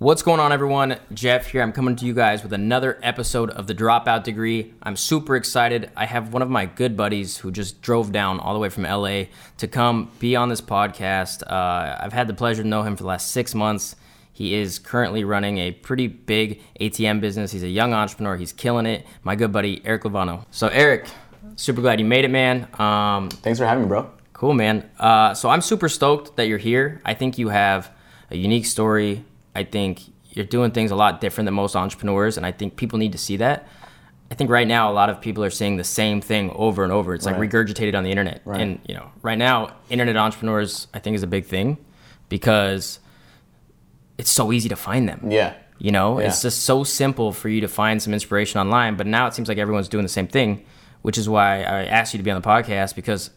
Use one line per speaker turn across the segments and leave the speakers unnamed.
What's going on, everyone? Jeff here. I'm coming to you guys with another episode of The Dropout Degree. I'm super excited. I have one of my good buddies who just drove down all the way from LA to come be on this podcast. Uh, I've had the pleasure to know him for the last six months. He is currently running a pretty big ATM business. He's a young entrepreneur. He's killing it. My good buddy, Eric Luevano. So, Eric, super glad you made it, man. Um,
Thanks for having me, bro.
Cool, man. Uh, so I'm super stoked that you're here. I think you have a unique story. I think you're doing things a lot different than most entrepreneurs, and I think people need to see that. I think right now a lot of people are saying the same thing over and over. It's like regurgitated on the internet,
Right.
and you know, right now, internet entrepreneurs I think is a big thing because it's so easy to find them.
Yeah.
You know, it's just so simple for you to find some inspiration online. But now it seems like everyone's doing the same thing, which is why I asked you to be on the podcast because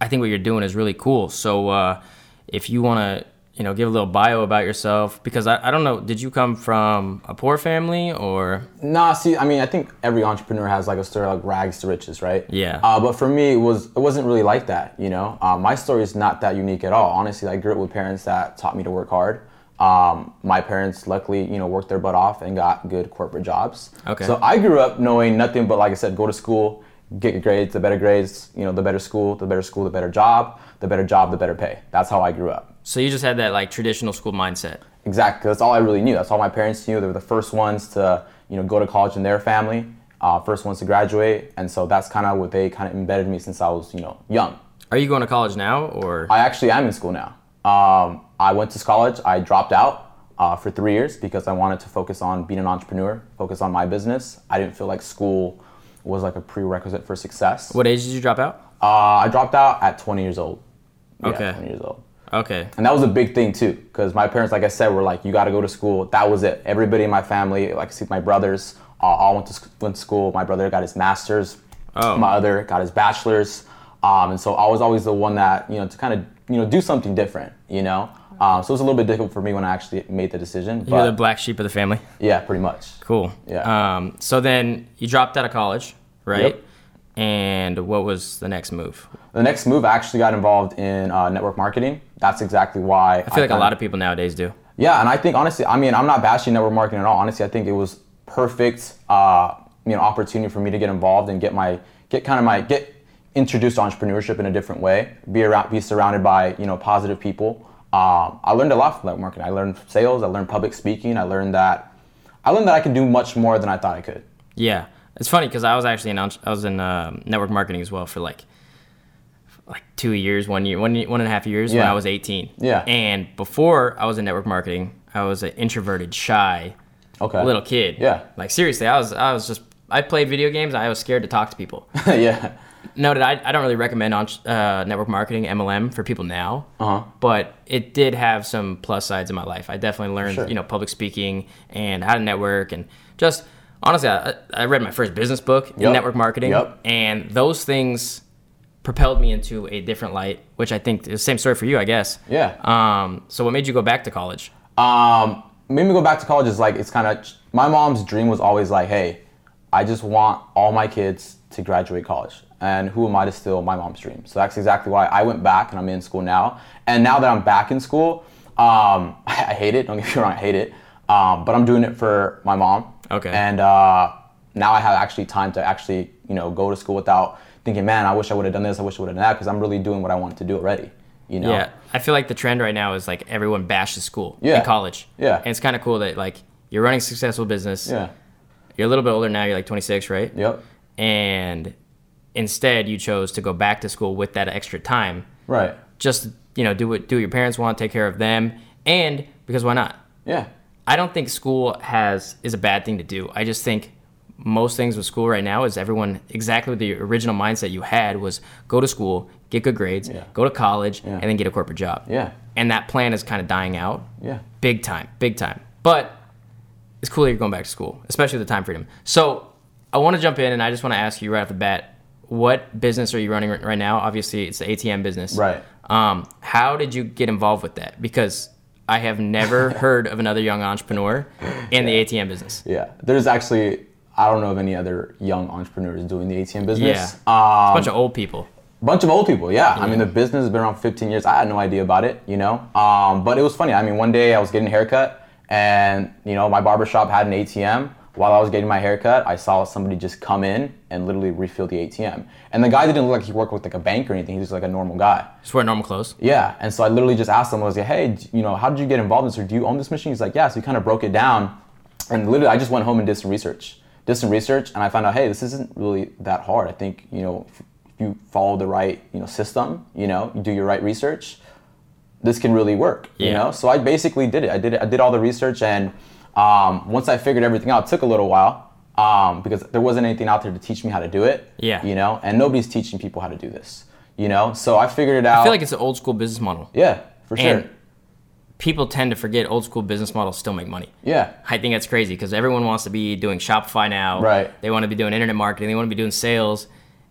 I think what you're doing is really cool. So uh, if you want to, you know, give a little bio about yourself, because I, I don't know, did you come from a poor family or?
Nah, see, I mean, I think every entrepreneur has like a story like rags to riches, right?
Yeah.
Uh, but for me, it was it wasn't really like that, you know. Uh, my story is not that unique at all. Honestly, I grew up with parents that taught me to work hard. Um, my parents, luckily, you know, worked their butt off and got good corporate jobs.
Okay.
So I grew up knowing nothing but, like I said, go to school, get good grades, the better grades, you know, the better school, the better school, the better job, the better job, the better pay. That's how I grew up.
So you just had that like traditional school mindset.
Exactly. That's all I really knew. That's all my parents knew. They were the first ones to, you know, go to college in their family, uh, first ones to graduate, and so that's kind of what they kind of embedded me since I was, you know, young.
Are you going to college now or?
I actually am in school now. Um, I went to college. I dropped out uh, for three years because I wanted to focus on being an entrepreneur, focus on my business. I didn't feel like school was like a prerequisite for success.
what age did you drop out?
Uh, I dropped out at 20 years old. Yeah,
Okay.
20 years old.
Okay.
And that was a big thing too, because my parents, like I said, were like, "You got to go to school." That was it. Everybody in my family, like, I see, my brothers, uh, all went to sc- went to school. My brother got his master's.
Oh.
My other got his bachelor's. Um, and so I was always the one that you know to kind of you know do something different. You know, um, so it was a little bit difficult for me when I actually made the decision.
You're the black sheep of the family.
yeah, pretty much.
Cool.
Yeah.
Um, so then you dropped out of college, right?
Yep.
And what was the next move?
The next move, I actually got involved in uh, network marketing. That's exactly why
I feel like a lot of people nowadays do.
Yeah, and I think honestly, I mean, I'm not bashing network marketing at all. Honestly, I think it was perfect, uh, you know, opportunity for me to get involved and get my get kind of my get introduced to entrepreneurship in a different way. Be around, be surrounded by you know positive people. Um, I learned a lot from network marketing. I learned sales. I learned public speaking. I learned that I learned that I can do much more than I thought I could.
Yeah, it's funny because I was actually in I was in um, network marketing as well for like like two years, one year, one one and a half years when I was 18.
Yeah.
And before I was in network marketing, I was an introverted, shy
Okay.
little kid.
Yeah.
Like seriously, I was I was just I played video games. I was scared to talk to people.
yeah.
Noted, I, I don't really recommend on, uh, network marketing MLM for people now,
Uh-huh.
but it did have some plus sides in my life. I definitely learned,
Sure.
you know, public speaking and how to network and just honestly, I, I read my first business book in network marketing,
Yep.
and those things propelled me into a different light, which I think is the same story for you, I guess.
Yeah.
Um. So, what made you go back to college?
Um, made me go back to college is like it's kind of my mom's dream was always like, hey, I just want all my kids to graduate college, and who am I to steal my mom's dream? So that's exactly why I went back and I'm in school now. And now that I'm back in school, um, I hate it. Don't get me wrong, I hate it. Um, but I'm doing it for my mom.
Okay.
And uh, now I have actually time to actually you know go to school without thinking, man, I wish I would have done this. I wish I would have done that because I'm really doing what I wanted to do already. You know.
Yeah, I feel like the trend right now is like everyone bashes school
Yeah.
in college.
Yeah.
and it's kind of cool that like you're running a successful business.
Yeah.
You're a little bit older now. You're like 26, right?
Yep.
And instead, you chose to go back to school with that extra time,
Right.
just you know do what do what your parents want, take care of them, and because why not?
Yeah.
I don't think school has is a bad thing to do. I just think most things with school right now is everyone exactly with the original mindset you had was go to school, get good grades,
Yeah.
go to college,
Yeah.
and then get a corporate job.
Yeah.
And that plan is kind of dying out
Yeah.
big time, big time. But it's cool that you're going back to school, especially with the time freedom. So I want to jump in and I just want to ask you right off the bat, what business are you running right now? Obviously, it's the ATM business.
Right.
Um, how did you get involved with that? Because I have never heard of another young entrepreneur in the ATM business.
Yeah, there's actually I don't know of any other young entrepreneurs doing the ATM business.
A
Um,
bunch of old people.
bunch of old people. Yeah. I mean the business has been around 15 years. I had no idea about it, you know. Um, but it was funny. I mean, one day I was getting a haircut and you know my barbershop had an ATM. While I was getting my haircut, I saw somebody just come in and literally refill the ATM. And the guy didn't look like he worked with like a bank or anything. He was like a normal guy.
Just wearing normal clothes.
Yeah, and so I literally just asked him, I was like, hey, you know, how did you get involved in this, or do you own this machine? He's like, yeah. So he kind of broke it down, and literally, I just went home and did some research, did some research, and I found out, hey, this isn't really that hard. I think you know, if you follow the right, you know, system, you know, you do your right research, this can really work. You know, so I basically did it. I did it. I did all the research, and um, once I figured everything out, it took a little while. Um, because there wasn't anything out there to teach me how to do it.
Yeah.
You know, and nobody's teaching people how to do this. You know, so I figured it out.
I feel like it's an old school business model.
Yeah, for sure.
And people tend to forget old school business models still make money.
yeah,
I think that's crazy because everyone wants to be doing Shopify now.
Right.
They want to be doing internet marketing. They want to be doing sales.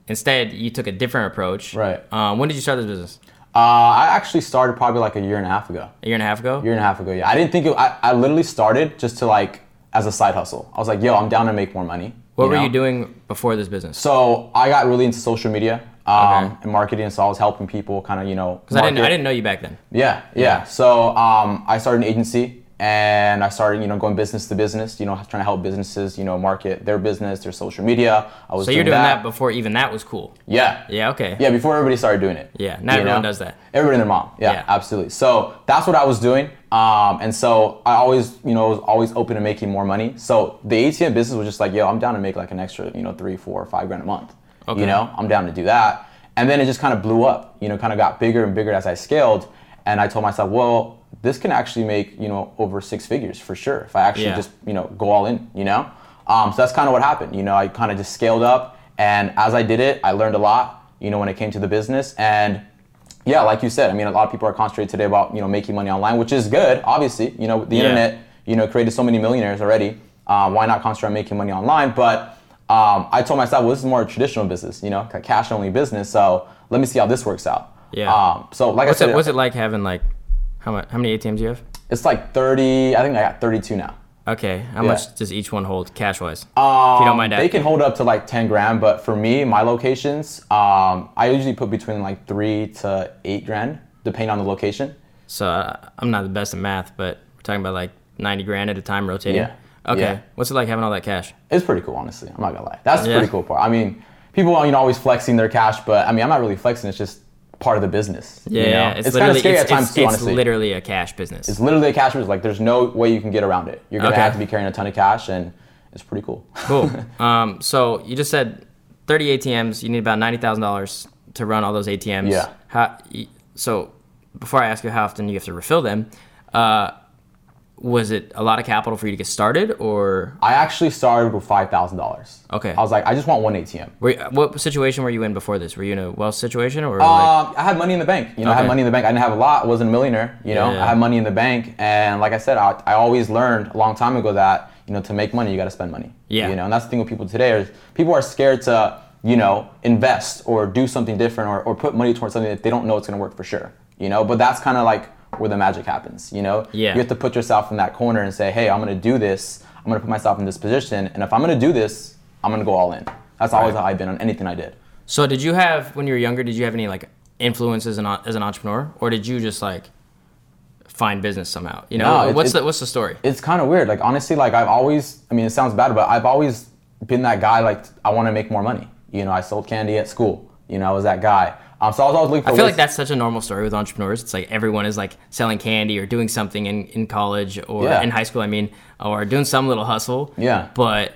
Instead, you took a different approach.
Right.
Um, when did you start this business?
uh, I actually started probably like a year and a half ago.
A year and a half ago.
A year and a half ago, yeah. I didn't think it. I, I literally started just to like as a side hustle. I was like, yo, I'm down to make more money.
what were
know?
you doing before this business?
So I got really into social media um,
Okay.
and marketing, so I was helping people kind of you know.
Because I didn't. I didn't know you back then.
Yeah, yeah. So um, I started an agency and I started, you know, going business to business, you know, trying to help businesses, you know, market their business, their social media. I was
So you're doing that. before even that was cool.
Yeah.
Yeah. Okay.
Yeah, before everybody started doing it.
Yeah, now everyone
know?
does that.
Everybody and their mom. Yeah,
Yeah.
absolutely. So that's what I was doing. Um, and so I always, you know, was always open to making more money. So the ATM business was just like, yo, I'm down to make like an extra, you know, three, four, five grand a month.
Okay.
You know, I'm down to do that. And then it just kind of blew up, you know, kind of got bigger and bigger as I scaled. And I told myself, well, this can actually make, you know, over six figures for sure if I actually
Yeah.
just, you know, go all in, you know? Um, so that's kind of what happened. You know, I kind of just scaled up. And as I did it, I learned a lot, you know, when it came to the business. And yeah, like you said, I mean, a lot of people are concentrated today about you know making money online, which is good. Obviously, you know, the
Yeah.
internet, you know, created so many millionaires already. Um, why not concentrate on making money online? But um, I told myself, well, this is more a traditional business, you know, a cash only business. So let me see how this works out.
Yeah.
Um, so like
What's
I said,
it? What's it like having like how much? How many ATMs do you have?
it's like 30. I think I got 32 now.
Okay. How
Yeah.
much does each one hold cash wise?
Um,
if you don't mind
They can hold up to like 10 grand, but for me, my locations, um, I usually put between like three to eight grand, depending on the location.
So uh, I'm not the best at math, but we're talking about like 90 grand at a time rotating.
Yeah.
Okay.
Yeah.
What's it like having all that cash?
It's pretty cool, honestly. I'm not gonna lie. That's the
Yeah.
pretty cool part. I mean, people are you know always flexing their cash, but I mean, I'm not really flexing. It's just part of the business.
Yeah,
you know?
yeah.
it's, kind
literally
of scary
it's,
at times
it's,
too.
it's literally a cash business.
it's literally a cash business. Like, there's no way you can get around it. You're gonna
Okay.
have to be carrying a ton of cash, and it's pretty cool.
cool. um, so you just said 30 ATMs. You need about ninety thousand dollars to run all those ATMs.
Yeah.
How, so before I ask you how often you have to refill them, uh, was it a lot of capital for you to get started, or
I actually started with five thousand dollars.
Okay.
I was like, I just want one ATM.
were you, what situation were you in before this? Were you in a wealth situation, or like,
Um, I had money in the bank. You know, I had money in the bank. I didn't have a lot. I wasn't a millionaire. You know,
Yeah.
I had money in the bank, and like I said, I, I always learned a long time ago that you know to make money you got to spend money.
Yeah.
You know, and that's the thing with people today is people are scared to you know invest or do something different or, or put money towards something that they don't know it's going to work for sure. You know, but that's kind of like where the magic happens. You know,
Yeah.
You have to put yourself in that corner and say, hey, I'm going to do this. I'm going to put myself in this position, and if I'm going to do this, I'm going to go all in. That's always
Right.
how I've been on anything I did.
So did you have when you were younger? Did you have any like influences in, as an entrepreneur, or did you just like find business somehow? You know,
No,
what's the what's the story?
it's kind of weird. Like honestly, like I've always, I mean, it sounds bad, but I've always been that guy. Like I want to make more money. You know, I sold candy at school. You know, I was that guy. Um, so I was always looking.
I feel
ways-
like that's such a normal story with entrepreneurs. It's like everyone is like selling candy or doing something in, in college or
Yeah.
in high school. I mean, or doing some little hustle.
Yeah.
But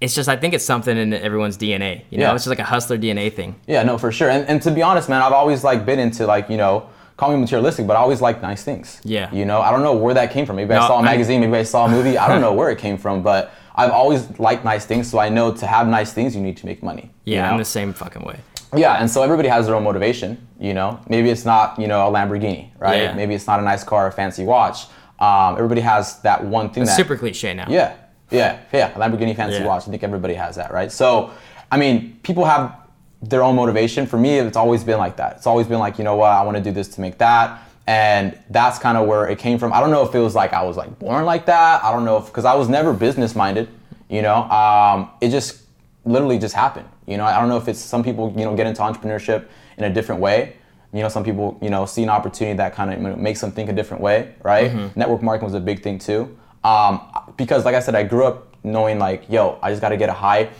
it's just I think it's something in everyone's DNA. You know,
Yeah.
it's just like a hustler DNA thing.
Yeah, no, for sure. And, and to be honest, man, I've always like been into like you know, call me materialistic, but I always like nice things.
Yeah.
You know, I don't know where that came from. Maybe
No,
I saw a magazine, maybe I saw a movie. I don't know where it came from, but I've always liked nice things. So I know to have nice things, you need to make money. you
Yeah,
know?
I'm the same fucking way.
Yeah, and so everybody has their own motivation, you know. Maybe it's not, you know, a Lamborghini, right?
Yeah.
Maybe it's not a nice car or a fancy watch. Um, everybody has that one thing
It's
that
super cliche now.
Yeah, yeah, yeah. A Lamborghini fancy
Yeah.
watch. I think everybody has that, right? So, I mean, people have their own motivation. For me, it's always been like that. It's always been like, you know what, I want to do this to make that. And that's kind of where it came from. I don't know if it was like I was like born like that. I don't know if because I was never business minded. You know, um, it just literally just happened. You know, I don't know if it's some people you know get into entrepreneurship in a different way. You know, some people you know see an opportunity that kind of makes them think a different way, right? Network marketing was a big thing too. Um, because like I said, I grew up knowing like, yo, I just got to get a high.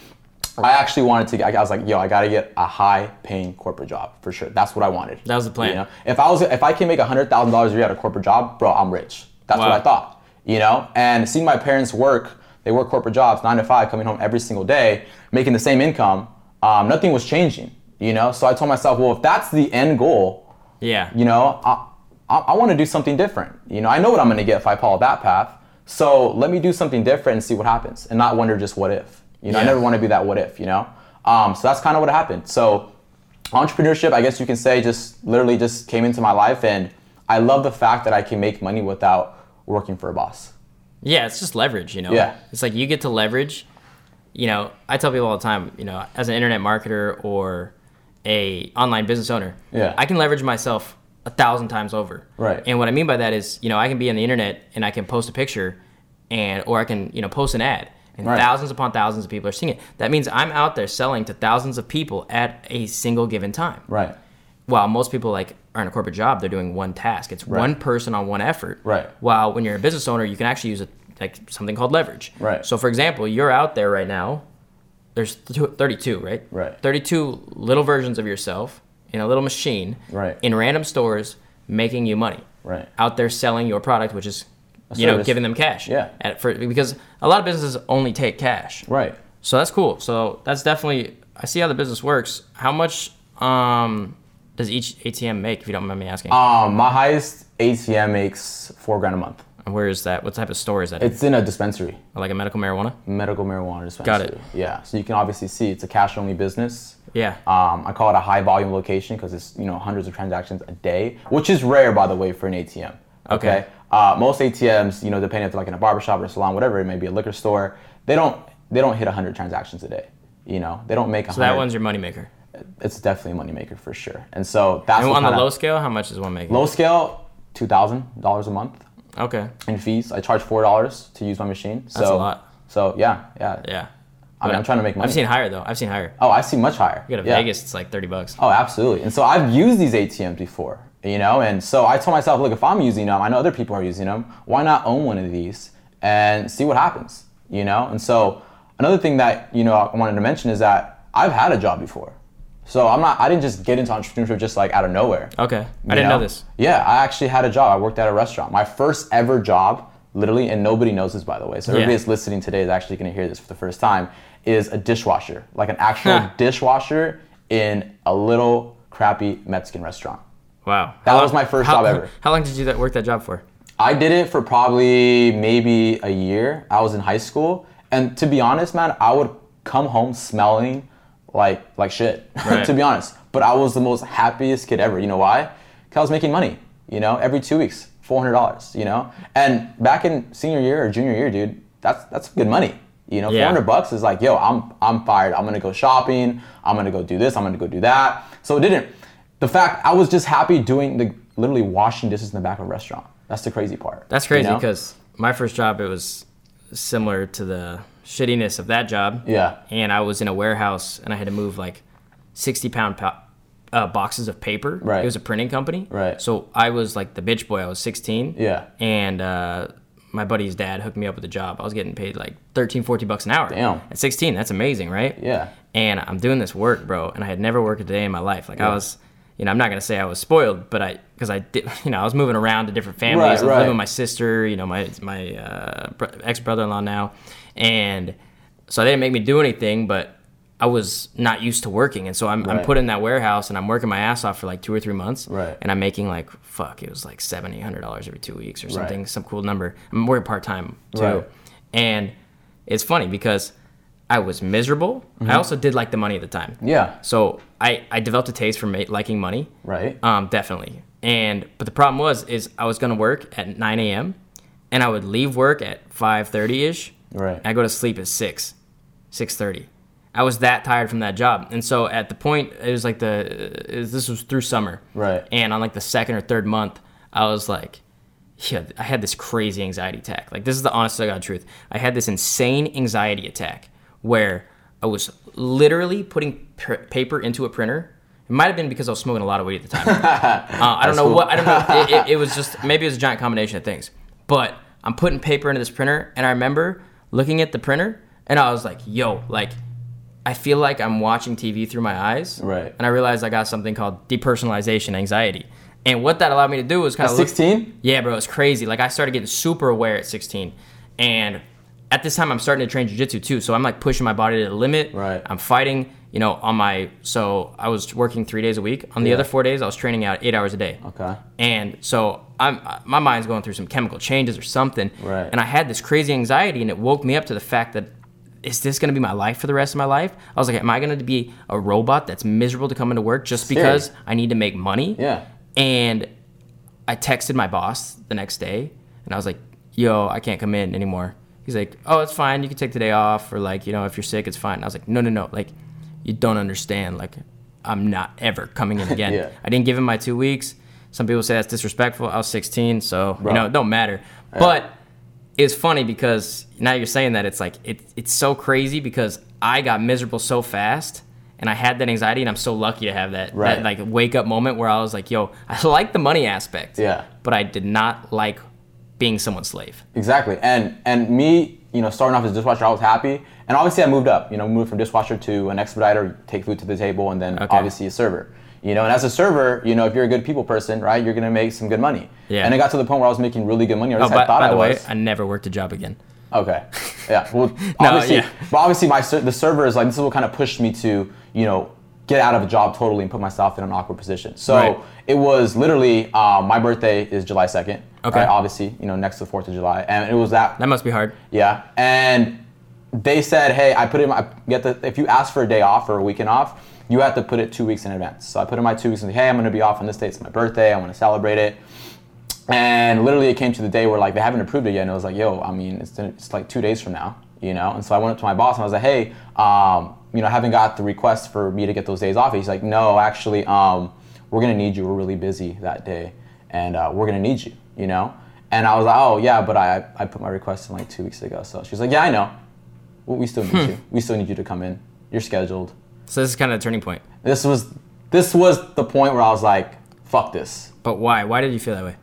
I actually wanted to. get I was like, yo, I got to get a high-paying corporate job for sure. That's what I wanted.
That was the plan.
You know, if I was, if I can make hundred thousand dollars a year at a corporate job, bro, I'm rich. That's what I thought. You know, and seeing my parents work, they work corporate jobs, nine to five, coming home every single day, making the same income. Um, nothing was changing. You know, so I told myself, well, if that's the end goal,
Yeah.
you know, I, I, I want to do something different. You know, I know what I'm going to get if I follow that path. So let me do something different and see what happens, and not wonder just what if. You know, I never want to be that what if. You know, um, so that's kind of what happened. So entrepreneurship, I guess you can say, just literally just came into my life, and I love the fact that I can make money without working for a boss.
Yeah, it's just leverage, you know.
Yeah.
It's like you get to leverage. You know, I tell people all the time, you know, as an internet marketer or a online business owner,
Yeah.
I can leverage myself a thousand times over.
Right.
And what I mean by that is, you know, I can be on the internet and I can post a picture and or I can, you know, post an ad and
Right.
thousands upon thousands of people are seeing it. That means I'm out there selling to thousands of people at a single given time.
Right.
While most people like are in a corporate job, they're doing one task. It's one person on one effort.
Right.
While when you're a business owner, you can actually use a, like something called leverage.
Right.
So for example, you're out there right now. There's 32, right?
Right.
32 little versions of yourself in a little machine.
Right.
In random stores, making you money.
Right.
Out there selling your product, which is, you know, giving them cash.
Yeah.
At, for because a lot of businesses only take cash.
Right.
So that's cool. So that's definitely I see how the business works. How much um does each ATM make if you don't mind me asking?
Um, my highest ATM makes four grand a month.
and where is that? What type of store is that?
It's in a dispensary.
like a medical marijuana?
medical marijuana dispensary.
Got it.
Yeah. So you can obviously see it's a cash only business.
Yeah.
Um, I call it a high volume location because it's you know hundreds of transactions a day, which is rare by the way for an ATM.
Okay.
Uh, most ATMs, you know, depending if they're like in a barbershop or a salon, whatever it may be, a liquor store, they don't they don't hit hundred transactions a day. You know, they don't make a
So that one's your moneymaker.
It's definitely a moneymaker for sure. And so that's
And on the low scale, how much is one making?
low scale, two thousand dollars a month
Okay.
in fees. I charge four dollars to use my machine. So,
That's a lot.
So yeah, yeah.
Yeah.
I mean, I'm trying to make money.
I've seen higher though. I've seen higher.
Oh, I see much higher.
You go to
Yeah.
Vegas, it's like thirty bucks.
Oh, absolutely. And so I've used these ATMs before, you know, and so I told myself, look, if I'm using them, I know other people are using them. Why not own one of these and see what happens, you know? And so another thing that you know I wanted to mention is that I've had a job before, so I'm not. I didn't just get into entrepreneurship just like out of nowhere.
Okay. I didn't know this.
Yeah, I actually had a job. I worked at a restaurant. My first ever job, literally, and nobody knows this by the way. So everybody
Yeah.
that's listening today is actually going to hear this for the first time. Is a dishwasher, like an actual dishwasher in a little crappy Mexican restaurant.
Wow.
That
How
was
long-
my first
how-
job ever.
How long did you that work that job for?
I did it for probably maybe a year. I was in high school, and to be honest, man, I would come home smelling like like shit.
Right.
to be honest, but I was the most happiest kid ever. You know why? Cause I was making money. You know, every two weeks, four hundred dollars. You know, and back in senior year or junior year, dude, that's that's good money. You know,
Yeah.
four hundred bucks is like, yo, I'm I'm fired. I'm gonna go shopping. I'm gonna go do this. I'm gonna go do that. So it didn't. The fact I was just happy doing the literally washing dishes in the back of a restaurant. That's the crazy part.
That's crazy
you know?
because my first job it was similar to the shittiness of that job.
Yeah.
And I was in a warehouse and I had to move like sixty pound po- uh, boxes of paper.
Right.
It was a printing company.
Right.
So I was like the bitch boy. I was sixteen.
Yeah.
And uh, my buddy's dad hooked me up with a job. I was getting paid like 13, 14 bucks an hour.
Damn.
At sixteen, that's amazing, right?
Yeah.
and I'm doing this work, bro, and I had never worked a day in my life. Like I was, you know, I'm not gonna say I was spoiled, but I, because I did, you know, I was moving around to different families.
Right,
I was
right.
living with my sister, you know, my my uh, ex brother-in-law now, and so they didn't make me do anything, but I was not used to working, and so I'm, I'm put in that warehouse and I'm working my ass off for like two or three months,
Right.
and I'm making like fuck, it was like seven, eight hundred dollars every two weeks or something,
Right.
some cool number. I'm working part time too,
Right.
and it's funny because I was miserable.
Mm-hmm.
I also did like the money at the time.
Yeah.
So I, I developed a taste for ma- liking money.
Right.
Um, definitely. And but the problem was is I was gonna work at 9 a.m. and I would leave work at 5:30 ish.
Right.
I go to sleep at six, 6:30. I was that tired from that job, and so at the point it was like the it was- this was through summer.
Right.
And on like the second or third month, I was like, yeah, I had this crazy anxiety attack. Like this is the honest to God truth. I had this insane anxiety attack where I was literally putting pr- paper into a printer. It might have been because I was smoking a lot of weed at the time. uh, I don't know
cool.
what. I don't know. It, it, it was just maybe it was a giant combination of things. But I'm putting paper into this printer, and I remember looking at the printer, and I was like, "Yo, like." I feel like I'm watching TV through my eyes,
Right.
And I realized I got something called depersonalization anxiety, and what that allowed me to do was kind of
16?
yeah, bro, it's crazy. Like I started getting super aware at 16, and at this time I'm starting to train jujitsu too. So I'm like pushing my body to the limit.
Right.
I'm fighting. You know, on my so I was working three days a week. On the
Yeah.
other four days, I was training out eight hours a day.
Okay.
And so I'm my mind's going through some chemical changes or something.
Right.
And I had this crazy anxiety, and it woke me up to the fact that. Is this going to be my life for the rest of my life? I was like, am I going to be a robot that's miserable to come into work just because I need to make money?
Yeah.
And I texted my boss the next day and I was like, yo, I can't come in anymore. He's like, oh, it's fine. You can take the day off. Or like, you know, if you're sick, it's fine. And I was like, no, no, no. Like, you don't understand. Like, I'm not ever coming in again.
Yeah.
I didn't give him my two weeks. Some people say that's disrespectful. I was 16, so,
Bro.
you know, it don't matter. But it's funny because now you're saying that it's like, it, it's so crazy because I got miserable so fast. And I had that anxiety, and I'm so lucky to have that,
Right.
that like wake up moment where I was like, "Yo, I like the money aspect,
Yeah.
but I did not like being someone's slave.
Exactly. And and me, you know, starting off as a dishwasher, I was happy. And obviously I moved up, you know, moved from dishwasher to an expediter, take food to the table, and then
Okay.
obviously a server. You know, and as a server, you know, if you're a good people person, right, you're gonna make some good money.
Yeah.
And it got to the point where I was making really good money, or at
Oh, by,
I thought
by
I
the way,
was.
I never worked a job again.
Okay. Yeah. Well,
No,
obviously,
yeah.
but obviously, my the server is like this is what kind of pushed me to you know get out of a job totally and put myself in an awkward position. So
Right.
it was literally um, my birthday is July second.
Okay.
Right, obviously, you know, next to the Fourth of July, and it was that
That must be hard.
yeah, and they said, hey, I put in my get the if you ask for a day off or a weekend off, you have to put it two weeks in advance. So I put in my two weeks and say, hey, I'm gonna be off on this date. It's my birthday. I want to celebrate it. And literally, it came to the day where like they haven't approved it yet, and it was like, yo, I mean, it's, it's like two days from now, you know. And so I went up to my boss and I was like, hey, um, you know, I haven't got the request for me to get those days off. He's like, no, actually, um, we're gonna need you. We're really busy that day, and uh, we're gonna need you, you know. And I was like, oh yeah, but I I put my request in like two weeks ago. So she's like, yeah, I know. We still need hmm. you. We still need you to come in. You're scheduled.
So this is kind of a turning point.
This was this was the point where I was like, fuck this
But why? Why did you feel that way?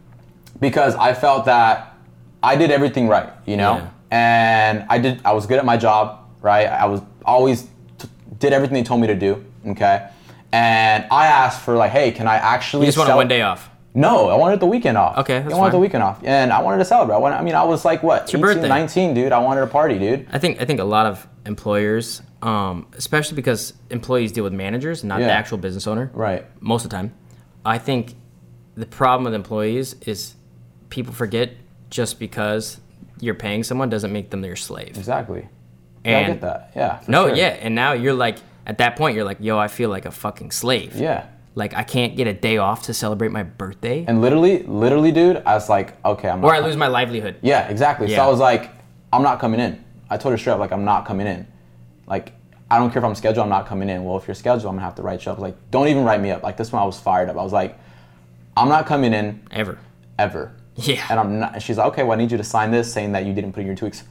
because I felt that I did everything right, you know,
Yeah.
and I did. I was good at my job, right? I was always t- did everything they told me to do, okay. And I asked for like, hey, can I actually?
You just
want
one day off.
No, I wanted the weekend off.
Okay, that's I
wanted the weekend off, and I wanted to celebrate. I, wanted, I mean, I was like what,
your
18,
birthday.
19, dude. I wanted a party, dude.
I think I think a lot of employers, um, especially because employees deal with managers, not the actual business owner.
Right.
Most of the time, I think the problem with employees is people forget just because you're paying someone doesn't make them your slave.
Exactly. Yeah, I
And-
get that. Yeah. for
No,
sure.
yeah, and now you're like at that point you're like, yo, I feel like a fucking slave.
Yeah.
Like I can't get a day off to celebrate my birthday,
And literally, literally, dude, I was like, okay, I'm not.
or I lose my livelihood.
Yeah, exactly. So I was like, I'm not coming in. I told her straight up, like, I'm not coming in. Like, I don't care if I'm scheduled, I'm not coming in. Well, if you're scheduled, I'm gonna have to write you up. Like, don't even write me up. Like this one, I was fired up. I was like, I'm not coming in
Ever.
ever.
Yeah.
And I'm not. And she's like, okay, well, I need you to sign this saying that you didn't put in your two weeks.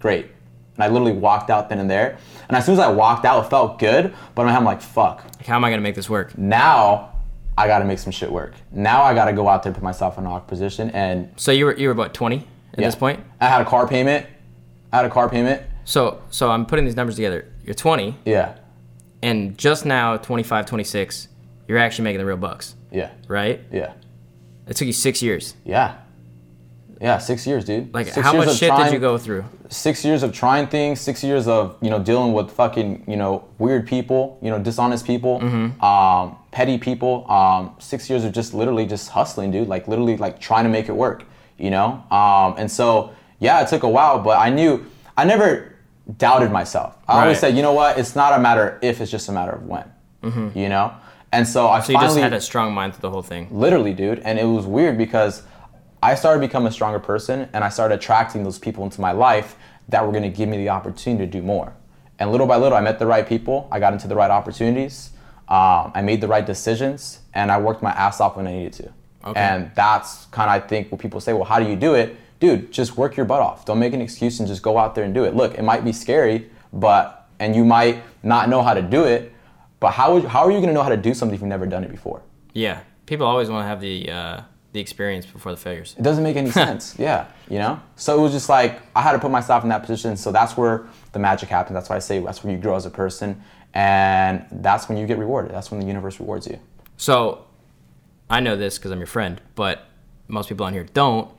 Great. And I literally walked out then and there. And as soon as I walked out, it felt good. But in my head, I'm like, fuck.
Like, how am I gonna make this work?
Now I got to make some shit work. Now I got to go out there, and put myself in an awkward position, and
So you were you were about 20 at
Yeah.
this point.
I had a car payment. I had a car payment.
So so I'm putting these numbers together. You're 20,
Yeah.
and just now 25, 26, you're actually making the real bucks,
Yeah.
right?
Yeah.
It took you six years.
Yeah. Yeah, six years, dude.
Like
Six
how much shit did you go through?
Six years of trying things. Six years of you know dealing with fucking you know weird people, you know dishonest people,
Mm-hmm.
um, petty people. Um, six years of just literally just hustling, dude. Like literally like trying to make it work, you know. Um, and so yeah, it took a while, but I knew I never doubted myself. I always said, you know what? It's not a matter if, it's just a matter of when. You know. And so I
Mm-hmm. So you
finally
just had a strong mind through the whole thing.
literally dude and it was weird because i started becoming a stronger person and i started attracting those people into my life that were going to give me the opportunity to do more. And little by little i met the right people i got into the right opportunities um, i made the right decisions and i worked my ass off when i needed to.
Okay.
and that's kind of i think what people say well how do you do it? Dude just work your butt off. Don't make an excuse and just go out there and do it. Look it might be scary but and you might not know how to do it but how, how are you going to know how to do something if you've never done it before?
Yeah, people always want to have the uh, the experience before the failures.
It doesn't make any sense. Yeah, you know. So it was just like I had to put myself in that position. So that's where the magic happens. That's why I say that's where you grow as a person, and that's when you get rewarded. That's when the universe rewards you.
So, I know this because I'm your friend, but most people on here don't.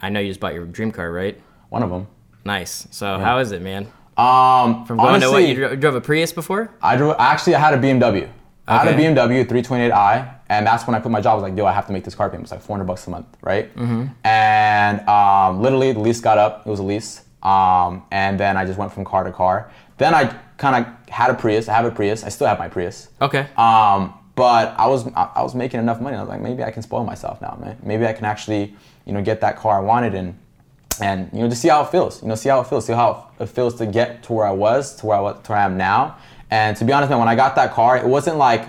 I know you just bought your dream car, right?
One of them.
Nice. So how is it, man?
Um,
From going
honestly,
to what you dro- drove a Prius before?
I drove. Actually, I had a BMW. I had a BMW 328i, and that's when I quit my job. I was like, yo, I have to make this car payment. It's like 400 bucks a month, right? Mm-hmm. And um, literally, the lease got up. It was a lease. Um, and then I just went from car to car. Then I kind of had a Prius. I have a Prius. I still have my Prius.
Okay.
Um, but I was I was making enough money. I was like, maybe I can spoil myself now, man. Maybe I can actually, you know, get that car I wanted and and you know just see how it feels. You know, see how it feels. See how it feels to get to where I was, to where I was, to where I am now. And to be honest, man, when I got that car, it wasn't like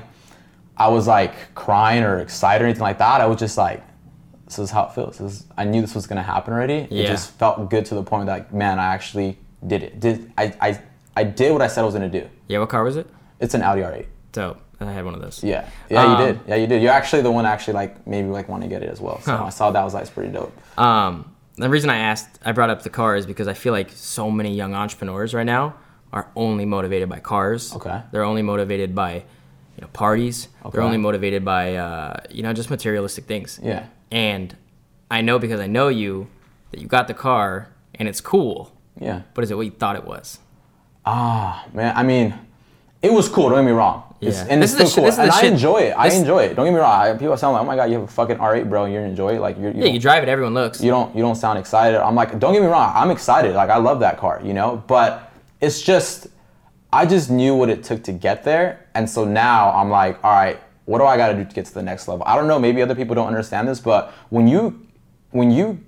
I was like crying or excited or anything like that. I was just like, this is how it feels. This is, I knew this was gonna happen already.
Yeah.
It just felt good to the point that like, man, I actually did it. Did I, I I did what I said I was gonna do.
yeah, what car was it?
It's an Audi R8.
Dope. I had one of those.
Yeah, yeah,
Um,
you did. Yeah, you did. You're actually the one actually like maybe like want to get it as well. So
Huh.
I saw that was like pretty dope.
Um, the reason I asked, I brought up the car is because I feel like so many young entrepreneurs right now are only motivated by cars.
Okay.
They're only motivated by, you know, parties. They're only motivated by, uh, you know, just materialistic things.
Yeah.
And I know because I know you that you got the car and it's cool,
Yeah.
but is it what you thought it was?
Ah, man. I mean, it was cool. Don't get me wrong. It's,
Yeah.
and
This
it's
is the
still
sh-
cool.
this is
and I
shit-
enjoy it. I
this-
enjoy it. Don't get me wrong. I, people sound like, oh my god, you have a fucking R8, bro. and You enjoy it. Like you're, you
Yeah, you drive it, everyone looks.
you don't you don't sound excited. I'm like, don't get me wrong, I'm excited. Like I love that car, you know. But it's just, I just knew what it took to get there, and so now I'm like, all right, what do I got to do to get to the next level? I don't know. Maybe other people don't understand this, but when you when you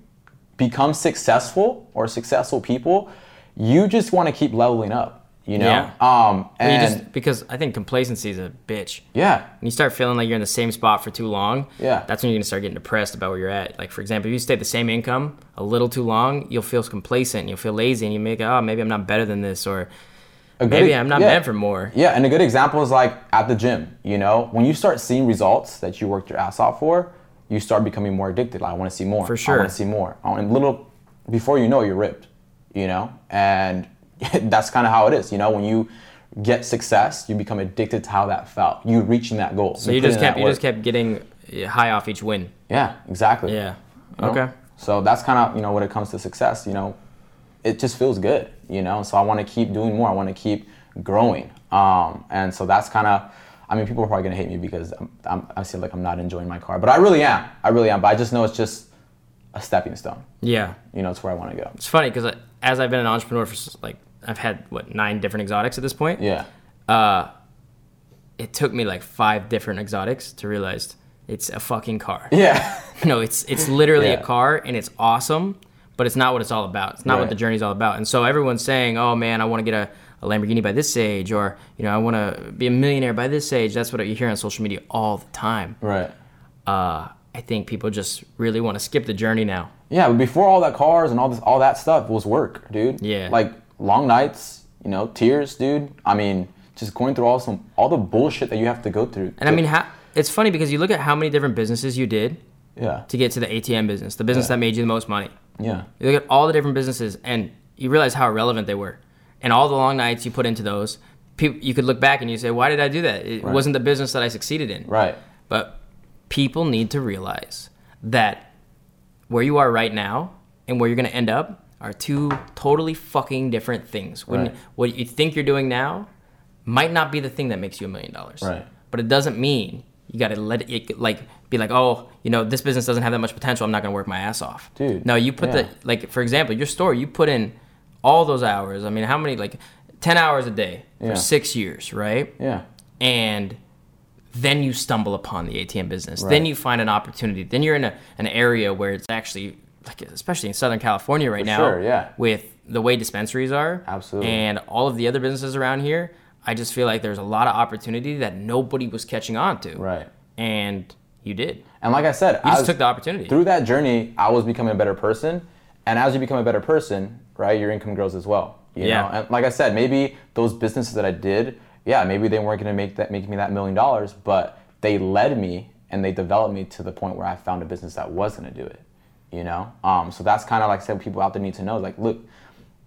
become successful or successful people, you just want to keep leveling up. You know.
Yeah.
Um.
You
And
just because I think complacency is a bitch.
yeah.
When you start feeling like you're in the same spot for too long,
Yeah.
that's when you're gonna start getting depressed about where you're at. Like for example, if you stay at the same income a little too long, you'll feel complacent, you'll feel lazy, and you make oh maybe I'm not better than this, or
good-
maybe I'm not
yeah.
meant for more.
Yeah, and a good example is like at the gym. You know, when you start seeing results that you worked your ass off for, you start becoming more addicted. Like, I want to see more.
For sure.
I want to see more. And little before you know, you're ripped. You know, and that's kind of how it is. You know, when you get success, you become addicted to how that felt. You reaching that goal.
So you just kept you just kept getting uh, high off each win.
Yeah, exactly.
Yeah.
you know?
Okay.
So that's kind of you know when it comes to success, you know, it just feels good, you know. So I want to keep doing more. I want to keep growing. Um, and so that's kind of, I mean, people are probably gonna hate me because I'm, I'm, I feel like I'm not enjoying my car, but I really am. I really am. But I just know it's just a stepping stone.
Yeah.
You know, it's where I want to go.
It's funny because as I've been an entrepreneur for like I've had what nine different exotics at this point.
Yeah.
Uh, it took me like five different exotics to realize it's a fucking car.
Yeah.
No, it's it's literally
Yeah.
a car and it's awesome, but it's not what it's all about. It's not what
Right.
the journey's all about. And so everyone's saying, "Oh man, I want to get a, a Lamborghini by this age," or you know, "I want to be a millionaire by this age." That's what you hear on social media all the time.
right.
Uh, I think people just really want to skip the journey now.
Yeah, but before all that cars and all this, all that stuff was work, dude.
Yeah.
Like long nights, you know, tears, dude. I mean, just going through all some all the bullshit that you have to go through.
And I mean, ha- it's funny because you look at how many different businesses you did
yeah,
to get to the ATM business, the business
Yeah.
that made you the most money.
Yeah,
You look at all the different businesses, and you realize how irrelevant they were, and all the long nights you put into those. People, you could look back and you say, "Why did I do that? It
Right.
wasn't the business that I succeeded in."
right.
But people need to realize that where you are right now and where you're going to end up are two totally fucking different things. When
Right.
what you think you're doing now might not be the thing that makes you a million dollars.
Right.
But it doesn't mean you got to let it like be like, "Oh, you know, this business doesn't have that much potential. I'm not going to work my ass off."
Dude,
No, you put
yeah.
the like for example, your store, you put in all those hours. I mean, how many like 10 hours a day
Yeah.
for 6 years, right?
Yeah,
and then you stumble upon the ATM business.
Right.
Then you find an opportunity. Then you're in a, an area where it's actually like especially in Southern California right
For
now
sure, yeah.
with the way dispensaries are
Absolutely.
and all of the other businesses around here, I just feel like there's a lot of opportunity that nobody was catching on to.
right.
And you did.
And like I said,
You just
as-
took the opportunity.
through that journey, I was becoming a better person. And as you become a better person, right, your income grows as well. You
Yeah.
know? And like I said, maybe those businesses that I did, yeah, maybe they weren't going to make that make me that million dollars, but they led me and they developed me to the point where I found a business that was going to do it. You know, um, so that's kind of like I said, people out there need to know. Like, look,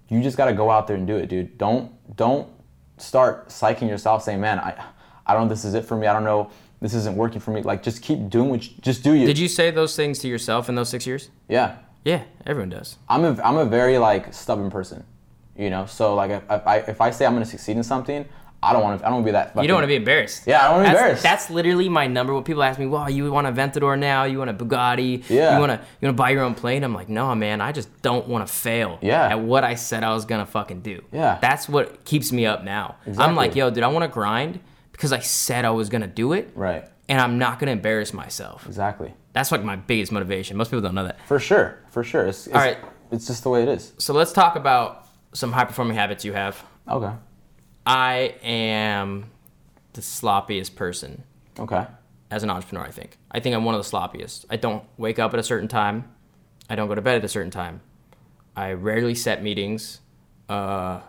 you just got to go out there and do it, dude. Don't don't start psyching yourself, saying, "Man, I I don't know this is it for me. I don't know this isn't working for me." Like, just keep doing what you, just do you.
Did you say those things to yourself in those six years?
Yeah,
Yeah, everyone does.
I'm a I'm a very like stubborn person. You know, so like if, if I if I say I'm to succeed in something, I don't want to I don't want to be that.
You don't want to be embarrassed.
Yeah, I don't want to be embarrassed.
that's literally my number. When people ask me, "Well, you want a Ventador now? You want a Bugatti?
Yeah.
You want to you want to buy your own plane?" I'm like, "No, man. I just don't want to fail
Yeah.
at what I said I was gonna fucking do.
Yeah.
That's what keeps me up now. I'm like, yo, dude, I want to grind because I said I was gonna do it,
right.
and I'm not gonna embarrass myself.
Exactly.
That's like my biggest motivation. Most people don't know that.
For sure. For sure. It's, it's,
All right.
It's just the way it is.
So let's talk about some high performing habits you have.
Okay.
I am the sloppiest person
Okay.
as an entrepreneur, I think. I think I'm one of the sloppiest. I don't wake up at a certain time. I don't go to bed at a certain time. I rarely set meetings. Uh,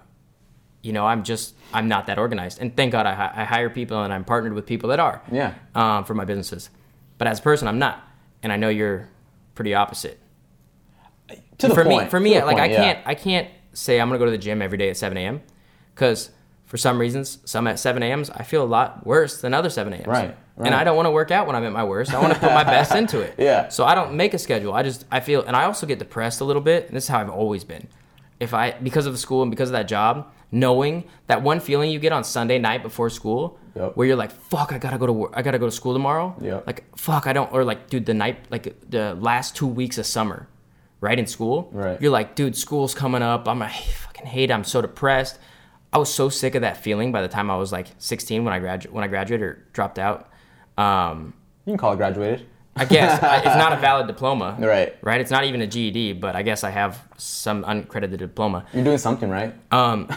you know, I'm just, I'm not that organized. And thank God I, I hire people and I'm partnered with people that are
Yeah.
um, for my businesses. But as a person, I'm not. And I know you're pretty opposite.
To the
for
point.
me, for me, like I
point, yeah.
can't, I can't say I'm gonna go to the gym every day at 7 a.m. because for some reasons, some at 7 a.m.s I feel a lot worse than other 7 a.m.s.
Right,
And. I don't want to work out when I'm at my worst. I want to put my best into it.
Yeah.
So I don't make a schedule. I just I feel, and I also get depressed a little bit. And this is how I've always been. If I because of the school and because of that job, knowing that one feeling you get on Sunday night before school,
Yep.
where you're like, "Fuck, I gotta go to work. I gotta go to school tomorrow."
Yep.
Like, fuck, I don't. Or like, dude, the night, like the last two weeks of summer, right in school,
Right.
You're like, dude, school's coming up. I'm I fucking hate. it. I'm so depressed. I was so sick of that feeling by the time I was like 16 when I gradu- when I graduated or dropped out. Um,
You can call it graduated.
I guess I, it's not a valid diploma,
Right.
Right? It's not even a GED, but I guess I have some uncredited diploma.
You're doing something right.
Um,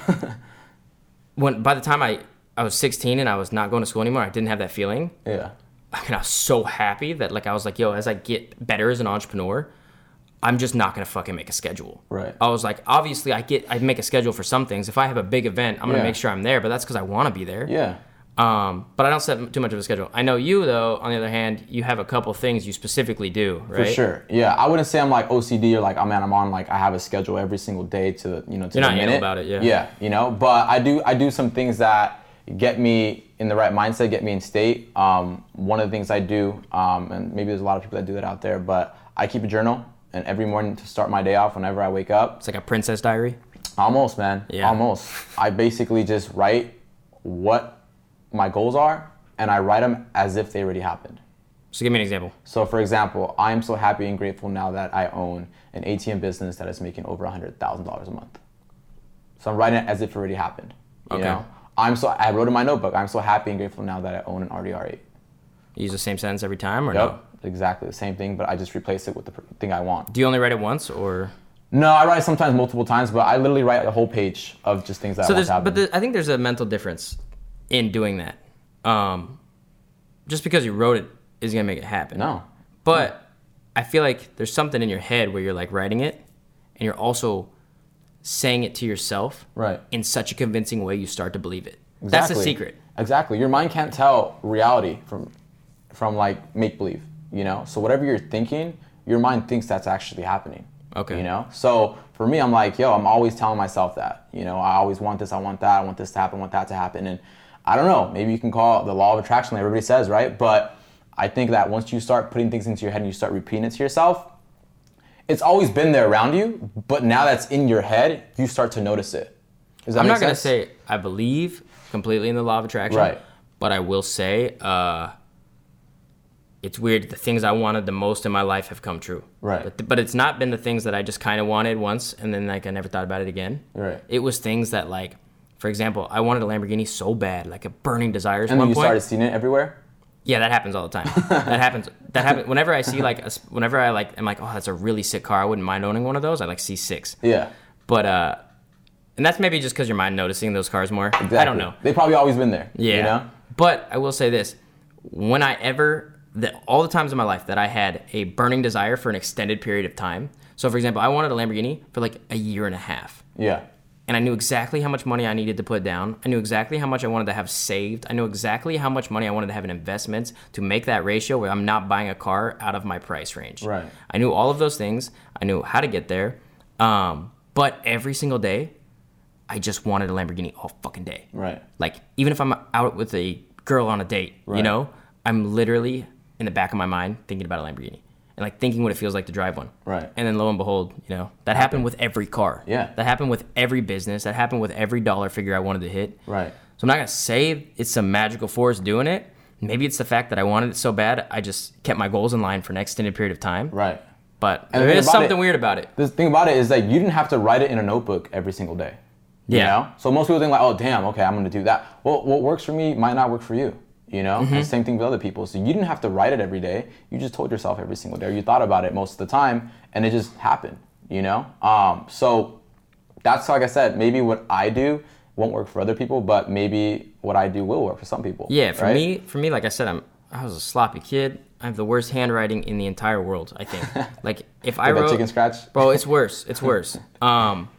when by the time I I was 16 and I was not going to school anymore, I didn't have that feeling.
yeah.
And I was so happy that like I was like, yo, as I get better as an entrepreneur, I'm just not gonna fucking make a schedule.
Right.
I was like, obviously, I get I make a schedule for some things. If I have a big event, I'm gonna
Yeah.
make sure I'm there, but that's because I want to be there.
Yeah.
Um, but I don't set too much of a schedule. I know you though. On the other hand, you have a couple things you specifically do, right?
For sure. Yeah. I wouldn't say I'm like OCD or like, oh man, I'm on like I have a schedule every single day to you know to
You're
the minute.
about it, yeah.
Yeah. You know, but I do I do some things that get me in the right mindset, get me in state. Um, one of the things I do, um, and maybe there's a lot of people that do that out there, but I keep a journal, and every morning to start my day off, whenever I wake up,
It's like a princess diary.
Almost, man.
Yeah.
Almost. I basically just write what my goals are, and I write them as if they already happened.
So give me an example.
So, for example, I am so happy and grateful now that I own an ATM business that is making over $100,000 a month. So I'm writing it as if it already happened. You
Okay.
know? I'm so I wrote in my notebook. I'm so happy and grateful now that I own an Audi R8.
You use the same sentence every time, or
Yep.
no?
Exactly the same thing, but I just replace it with the thing I want.
Do you only write it once, or
No, I write sometimes multiple times, but I literally write a whole page of just things that
so
I want
there's? But the, I think there's a mental difference in doing that. Um, just because you wrote it is gonna make it happen.
no.
But I feel like there's something in your head where you're like writing it, and you're also saying it to yourself
Right.
in such a convincing way you start to believe it. That's the secret.
Exactly. Your mind can't tell reality from from like make believe, you know? So whatever you're thinking, your mind thinks that's actually happening.
Okay.
You know? So for me, I'm like, yo, I'm always telling myself that. You know, I always want this, I want that, I want this to happen, I want that to happen. And I don't know, maybe you can call it the law of attraction like everybody says, right? But I think that once you start putting things into your head and you start repeating it to yourself, it's always been there around you, but now that's in your head, you start to notice it. Does that
I'm not gonna say I believe completely in the law of attraction,
Right.
But I will say, uh, it's weird. The things I wanted the most in my life have come true,
Right.
But, but it's not been the things that I just kind of wanted once, and then like I never thought about it again.
Right.
It was things that like, for example, I wanted a Lamborghini so bad, like a burning desire.
And then you
point.
started seeing it everywhere?
Yeah, that happens all the time. that happens. That happens whenever I see like, a whenever I like, I'm like, oh, that's a really sick car. I wouldn't mind owning one of those. I like see six.
Yeah.
But uh, and that's maybe just because your mind noticing those cars more.
Exactly.
I don't know.
They probably always been there.
Yeah.
You know?
But I will say this: when I ever, the, all the times in my life that I had a burning desire for an extended period of time. So, for example, I wanted a Lamborghini for like a year and a half.
Yeah.
And I knew exactly how much money I needed to put down. I knew exactly how much I wanted to have saved. I knew exactly how much money I wanted to have in investments to make that ratio where I'm not buying a car out of my price range.
Right.
I knew all of those things. I knew how to get there. Um, but every single day, I just wanted a Lamborghini all fucking day.
Right.
Like even if I'm out with a girl on a date, you know, I'm literally in the back of my mind thinking about a Lamborghini and like thinking what it feels like to drive one.
Right.
And then lo and behold, you know, that happened with every car.
Yeah.
That happened with every business. That happened with every dollar figure I wanted to hit.
Right.
So I'm not gonna say it's some magical force doing it. Maybe it's the fact that I wanted it so bad, I just kept my goals in line for an extended period of time.
Right.
But
And
there
the
is something
it-
weird about it.
The thing about it is that you didn't have to write it in a notebook every single day. You
Yeah.
know? So most people think like, oh damn, okay, I'm gonna do that. Well, what works for me might not work for you. You know?
Mm-hmm.
And same thing with other people. So you didn't have to write it every day. You just told yourself every single day, or you thought about it most of the time, and it just happened. You know? Um, so that's like I said, maybe what I do won't work for other people, but maybe what I do will work for some people.
Yeah, for
right?
me, for me, like I said, I'm I was a sloppy kid. I have the worst handwriting in the entire world. I think. like if I wrote,
chicken scratch?
bro, it's worse. It's worse. Um,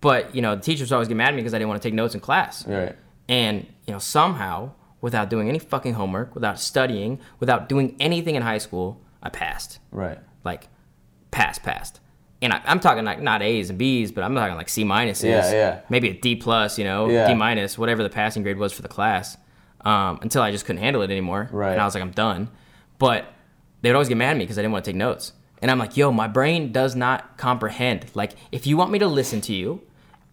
but you know, the teachers always get mad at me because I didn't want to take notes in class.
Right.
And you know, somehow, without doing any fucking homework, without studying, without doing anything in high school, I passed.
Right.
Like, passed, passed. And I, I'm talking like not A's and B's, but I'm talking like C minuses.
Yeah, yeah.
Maybe a D plus, you know,
Yeah.
D minus, whatever the passing grade was for the class. Um, until I just couldn't handle it anymore.
Right.
And I was like, I'm done. But they would always get mad at me because I didn't want to take notes. And I'm like, yo, my brain does not comprehend. Like, if you want me to listen to you,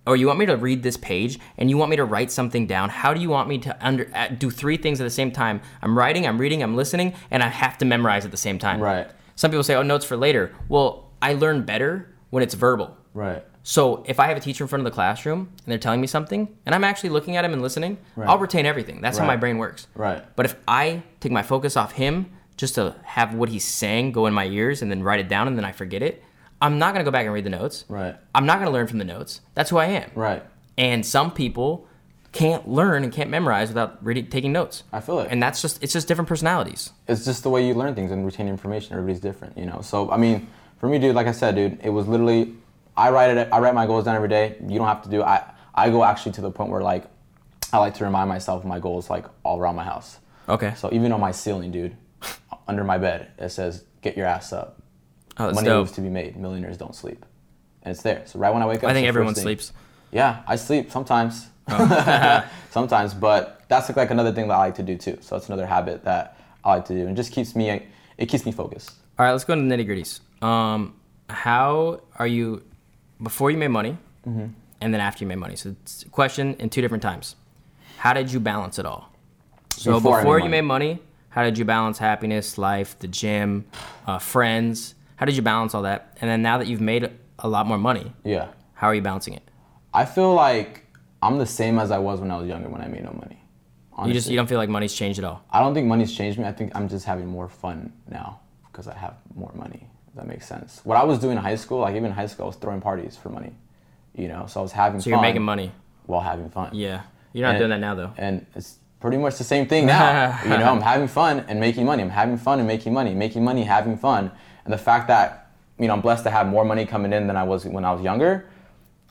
or you want me to read this page and you want me to write something down how do you want me to under uh, do three things at the same time? I'm writing i'm reading i'm listening and i have to memorize at the same time.
Right.
some people say oh notes for later. Well i learn better when it's verbal.
Right.
so if i have a teacher in front of the classroom and they're telling me something and i'm actually looking at him and listening i'll retain everything. That's how my brain works.
Right.
but if i take my focus off him just to have what he's saying go in my ears and then write it down and then i forget it i'm not going to go back and read the notes
Right.
i'm not going to learn from the notes that's who i am
Right.
and some people can't learn and can't memorize without reading, taking notes.
I feel it.
And that's just it's just different personalities.
it's just the way you learn things and retain information. Everybody's different, you know. So I mean, for me, dude, like I said, dude, it was literally I write it. I write my goals down every day. You don't have to do. I I go actually to the point where like I like to remind myself of my goals like all around my house.
Okay.
So even on my ceiling, dude, under my bed, it says "Get your ass up."
Oh, that's
Money
dope.
moves to be made. Millionaires don't sleep, and it's there. So right when I wake up,
I think everyone sleeps.
Yeah, I sleep sometimes.
Oh.
sometimes, but that's like another thing that I like to do too. So it's another habit that I like to do, and just keeps me it keeps me focused.
All right, let's go into the nitty gritties. Um, how are you before you made money,
Mm-hmm.
and then after you made money? So it's a question in two different times. How did you balance it all? So
Before
before,
made
you
money.
made money, how did you balance happiness, life, the gym, uh, friends? How did you balance all that? And then now that you've made a lot more money,
Yeah,
how are you balancing it?
I feel like I'm the same as I was when I was younger when I made no money. Honestly.
You just you don't feel like money's changed at all.
I don't think money's changed me. I think I'm just having more fun now because I have more money. If that makes sense. What I was doing in high school, like even in high school, I was throwing parties for money. You know, so I was having
So
fun
you're making money.
while having fun.
Yeah, you're not
And-
doing that now though.
and it's pretty much the same thing now. you know, I'm having fun and making money. I'm having fun and making money, making money, having fun. And the fact that you know I'm blessed to have more money coming in than I was when I was younger,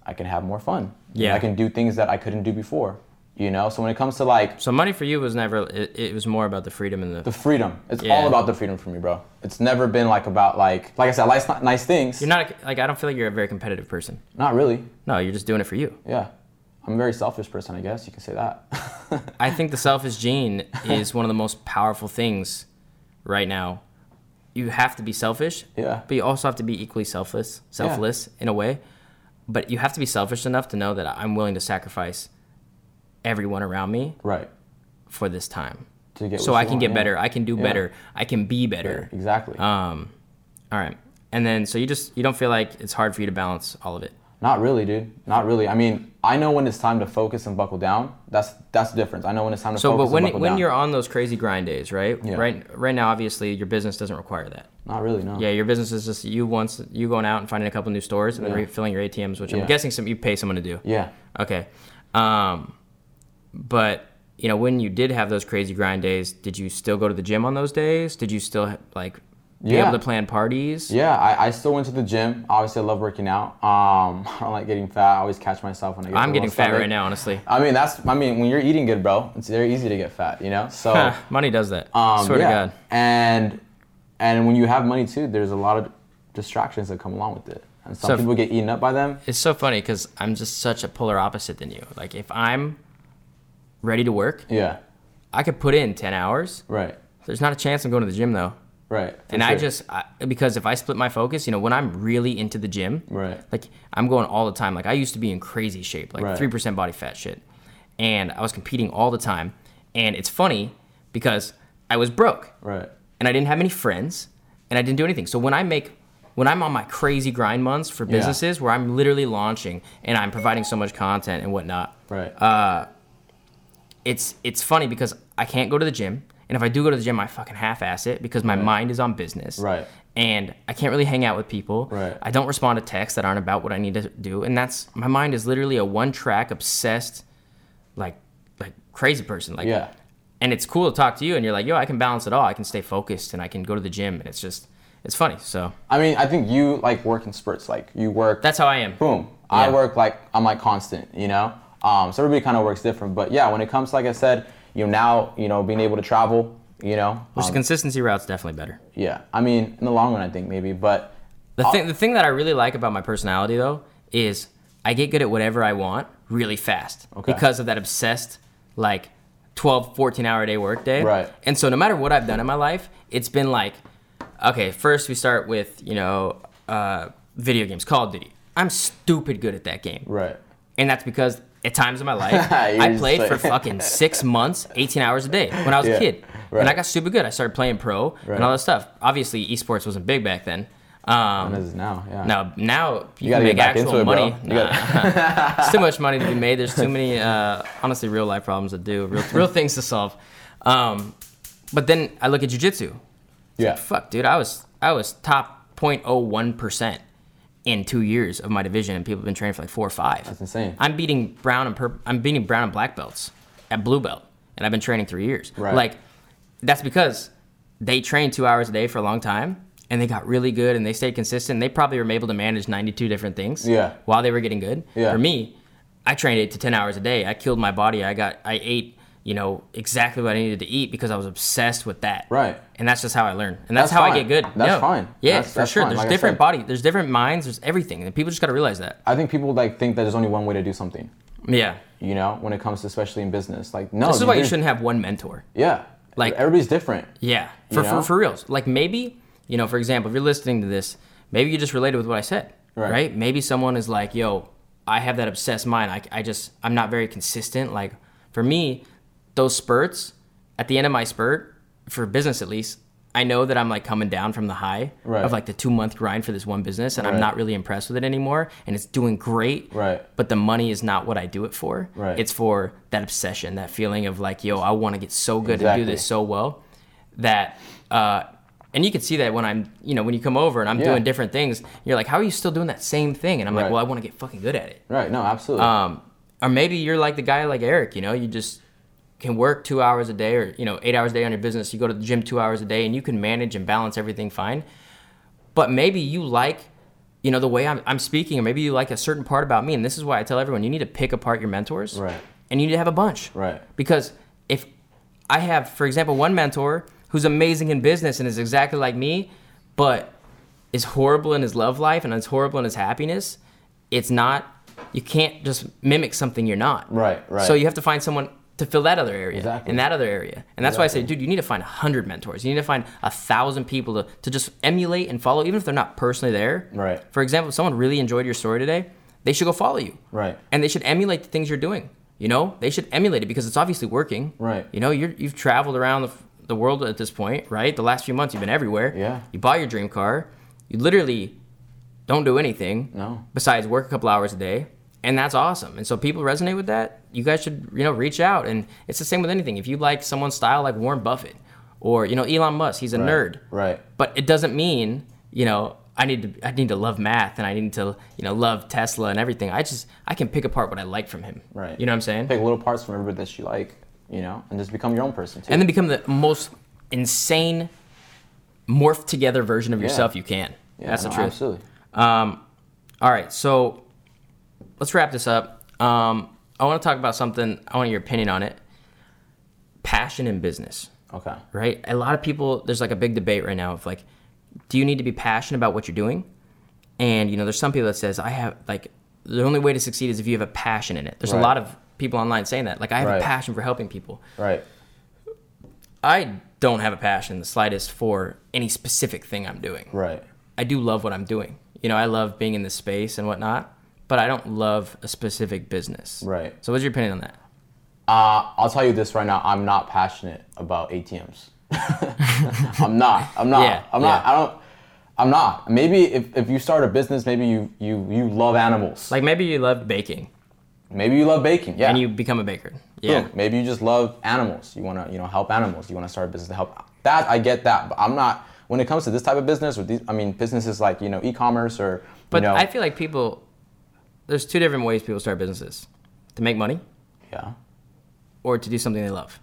I can have more fun.
Yeah.
I can do things that I couldn't do before. You know, so when it comes to like
So money for you was never. It, it was more about the freedom and the.
the freedom, it's
Yeah.
all about the freedom for me, bro. It's never been like about like like I said, I like nice things.
you're not a- like I don't feel like you're a very competitive person.
Not really.
No, you're just doing it for you.
Yeah. I'm a very selfish person, I guess you can say that.
I think the selfish gene is one of the most powerful things right now. You have to be selfish,
Yeah.
but you also have to be equally selfless, selfless in a way. But you have to be selfish enough to know that I'm willing to sacrifice everyone around me
right.
for this time,
To get
so I can
want,
get
yeah.
better. I can do
Yeah.
better. I can be better.
Exactly.
Um, all right, and then so you just you don't feel like it's hard for you to balance all of it.
Not really, dude. Not really. I mean, I know when it's time to focus and buckle down. That's that's the difference. I know when it's time to
So,
focus
but when
and buckle
when
down.
you're on those crazy grind days, right?
Yeah.
Right. Right now, obviously, your business doesn't require that.
not really, no.
Yeah, your business is just you once you going out and finding a couple new stores and then
Yeah.
refilling your ATMs, which I'm guessing some you pay someone to do.
Yeah.
Okay. Um, but you know, when you did have those crazy grind days, did you still go to the gym on those days? Did you still like be
Yeah.
able to plan parties.
Yeah, I, I still went to the gym. Obviously, I love working out. Um, I don't like getting fat. I always catch myself when I get.
I'm getting fat
stomach.
right now, honestly.
I mean, that's. I mean, when you're eating good, bro, it's very easy to get fat. You know. So.
Money does that.
Um,
Swear
yeah.
to God.
And and when you have money too, there's a lot of distractions that come along with it, and some
So-
people get eaten up by them.
It's so funny because I'm just such a polar opposite than you. Like if I'm ready to work,
Yeah.
I could put in 10 hours.
Right.
There's not a chance I'm going to the gym though.
Right.
And I just I, because if I split my focus, you know, when I'm really into the gym,
Right.
like I'm going all the time. Like I used to be in crazy shape, like
Right.
three percent body fat shit, and I was competing all the time. And it's funny because I was broke
Right.
and I didn't have any friends and I didn't do anything. So when I make when I'm on my crazy grind months for businesses where I'm literally launching and I'm providing so much content and whatnot,
Right.
Uh, it's it's funny because I can't go to the gym, and if I do go to the gym, I fucking half-ass it because my mind is on business.
Right.
And I can't really hang out with people.
Right.
I don't respond to texts that aren't about what I need to do, and that's my mind is literally a one-track obsessed, like like crazy person. Like
Yeah.
And it's cool to talk to you, and you're like, yo, I can balance it all. I can stay focused, and I can go to the gym, and it's just it's funny. So
I mean, I think you like work in spurts. Like you work.
that's how I am.
boom. I work like I'm like constant, you know. Um, so everybody kind of works different, but yeah, when it comes, like I said, you know, now you know being able to travel, you know,
Which
um,
consistency route's definitely better.
yeah. I mean, in the long run, I think maybe, but
The thing, the thing that I really like about my personality though is I get good at whatever I want really fast
Okay.
because of that obsessed like 12, 14 hour a day work day.
Right.
And so no matter what I've done in my life, it's been like, okay, first we start with you know uh, video games, Call of Duty. I'm stupid good at that game,
right,
and that's because at times in my life I played
play-
for fucking six months, 18 hours a day when I was
Yeah,
a kid, and. I got super good. I started playing pro
Right.
and all that stuff. Obviously, esports wasn't big back then. Um,
it is now, yeah.
now, now you,
gotta
can make actual
it,
money.
You
Nah. It's too much money to be made. There's too many, uh, honestly, real life problems to do, real, real things to solve. Um, but then I look at jujitsu.
yeah,
Fuck, dude, I was I was top 0.01 percent in two years of my division, and people have been training for like four or five.
That's insane.
I'm beating brown and purple. I'm beating brown and black belts at blue belt, and I've been training three years.
Right.
Like that's because they trained two hours a day for a long time, and they got really good, and they stayed consistent. They probably were able to manage 92 different things.
Yeah.
While they were getting good.
Yeah.
For me, I trained eight to 10 hours a day. I killed my body. I got I ate. You know exactly what I needed to eat because I was obsessed with that.
Right.
And that's just how I learn. And that's,
That's
how I get good.
That's
No.
fine.
Yeah,
That's-
for
that's
sure.
fine.
There's
Like
different
said.
body. There's different minds. There's everything, and people just got to realize that.
I think people like think that there's only one way to do something.
Yeah.
You know, when it comes to especially in business, like no,
This is why you shouldn't have one mentor.
Yeah,
like-
everybody's different.
Yeah, for, for for reals. Like maybe you know, for example, if you're listening to this, maybe you just related with what I said,
Right.
right? Maybe someone is like, "Yo, I have that obsessed mind. I, I just I'm not very consistent." Like for me, those spurts at the end of my spurt for business at least. I know that I'm like coming down from the high
Right.
of like the two month grind for this one business, and I'm not really impressed with it anymore. And it's doing great,
Right.
But the money is not what I do it for.
Right.
It's for that obsession, that feeling of like, yo, I want to get so good and do this so well that uh and you can see that when I'm, you know, when you come over and I'm
Yeah.
doing different things, you're like, how are you still doing that same thing? And I'm like, well, I want to get fucking good at it.
Right? No, absolutely.
Um, or maybe you're like the guy like Eric, you know, you just can work two hours a day or, you know, eight hours a day on your business. You go to the gym two hours a day and you can manage and balance everything fine. But maybe you like, you know, the way I'm, I'm speaking, or maybe you like a certain part about me. And this is why I tell everyone you need to pick apart your mentors.
Right.
And you need to have a bunch.
Right.
Because if I have, for example, one mentor who's amazing in business and is exactly like me, but is horrible in his love life and is horrible in his happiness, it's not, you can't just mimic something you're not.
Right, right.
So you have to find someone to fill that other area
Exactly.
and that other area. And that's why I say, dude, you need to find a hundred mentors. You need to find a thousand people to, to just emulate and follow, even if they're not personally there.
Right.
For example, if someone really enjoyed your story today, they should go follow you
Right.
and they should emulate the things you're doing. You know, they should emulate it because it's obviously working.
Right.
You know, you're, you've traveled around the, the world at this point, right? The last few months, you've been everywhere.
Yeah.
You bought your dream car. You literally don't do anything.
No.
Besides work a couple hours a day, and that's awesome. And so people resonate with that. You guys should, you know, reach out. And it's the same with anything. If you like someone's style, like Warren Buffett, or you know, Elon Musk, he's a nerd.
Right.
But it doesn't mean, you know, I need to I need to love math and I need to, you know, love Tesla and everything. I just I can pick apart what I like from him.
Right.
You know what I'm saying?
Pick little parts from everybody that you like, you know, and just become your own person too.
And then become the most insane morphed together version of yourself you can.
Yeah,
That's the truth.
Absolutely.
Um, all right, so let's wrap this up. Um, I want to talk about something. I want your opinion on it. Passion in business,
Okay.
right? A lot of people. There's like a big debate right now of like, do you need to be passionate about what you're doing? And you know, there's some people that says I have like the only way to succeed is if you have a passion in it. There's a lot of people online saying that. Like I have
Right.
a passion for helping people.
Right.
I don't have a passion the slightest for any specific thing I'm doing.
Right.
I do love what I'm doing. You know, I love being in this space and whatnot, but I don't love a specific business.
Right.
So, what's your opinion on that?
Uh, I'll tell you this right now. I'm not passionate about ATMs. I'm not. I'm not.
Yeah,
I'm not.
yeah.
I don't. I'm not. Maybe if, if you start a business, maybe you you you love animals.
Like maybe you love baking
maybe you love baking. Yeah.
and you become a baker. Yeah.
Boom. Maybe you just love animals. You want to, you know, help animals. You want to start a business to help. That I get that, but I'm not. When it comes to this type of business, or these, I mean, businesses like you know, e-commerce or
But
you know,
I feel like people, there's two different ways people start businesses to make money
yeah,
or to do something they love.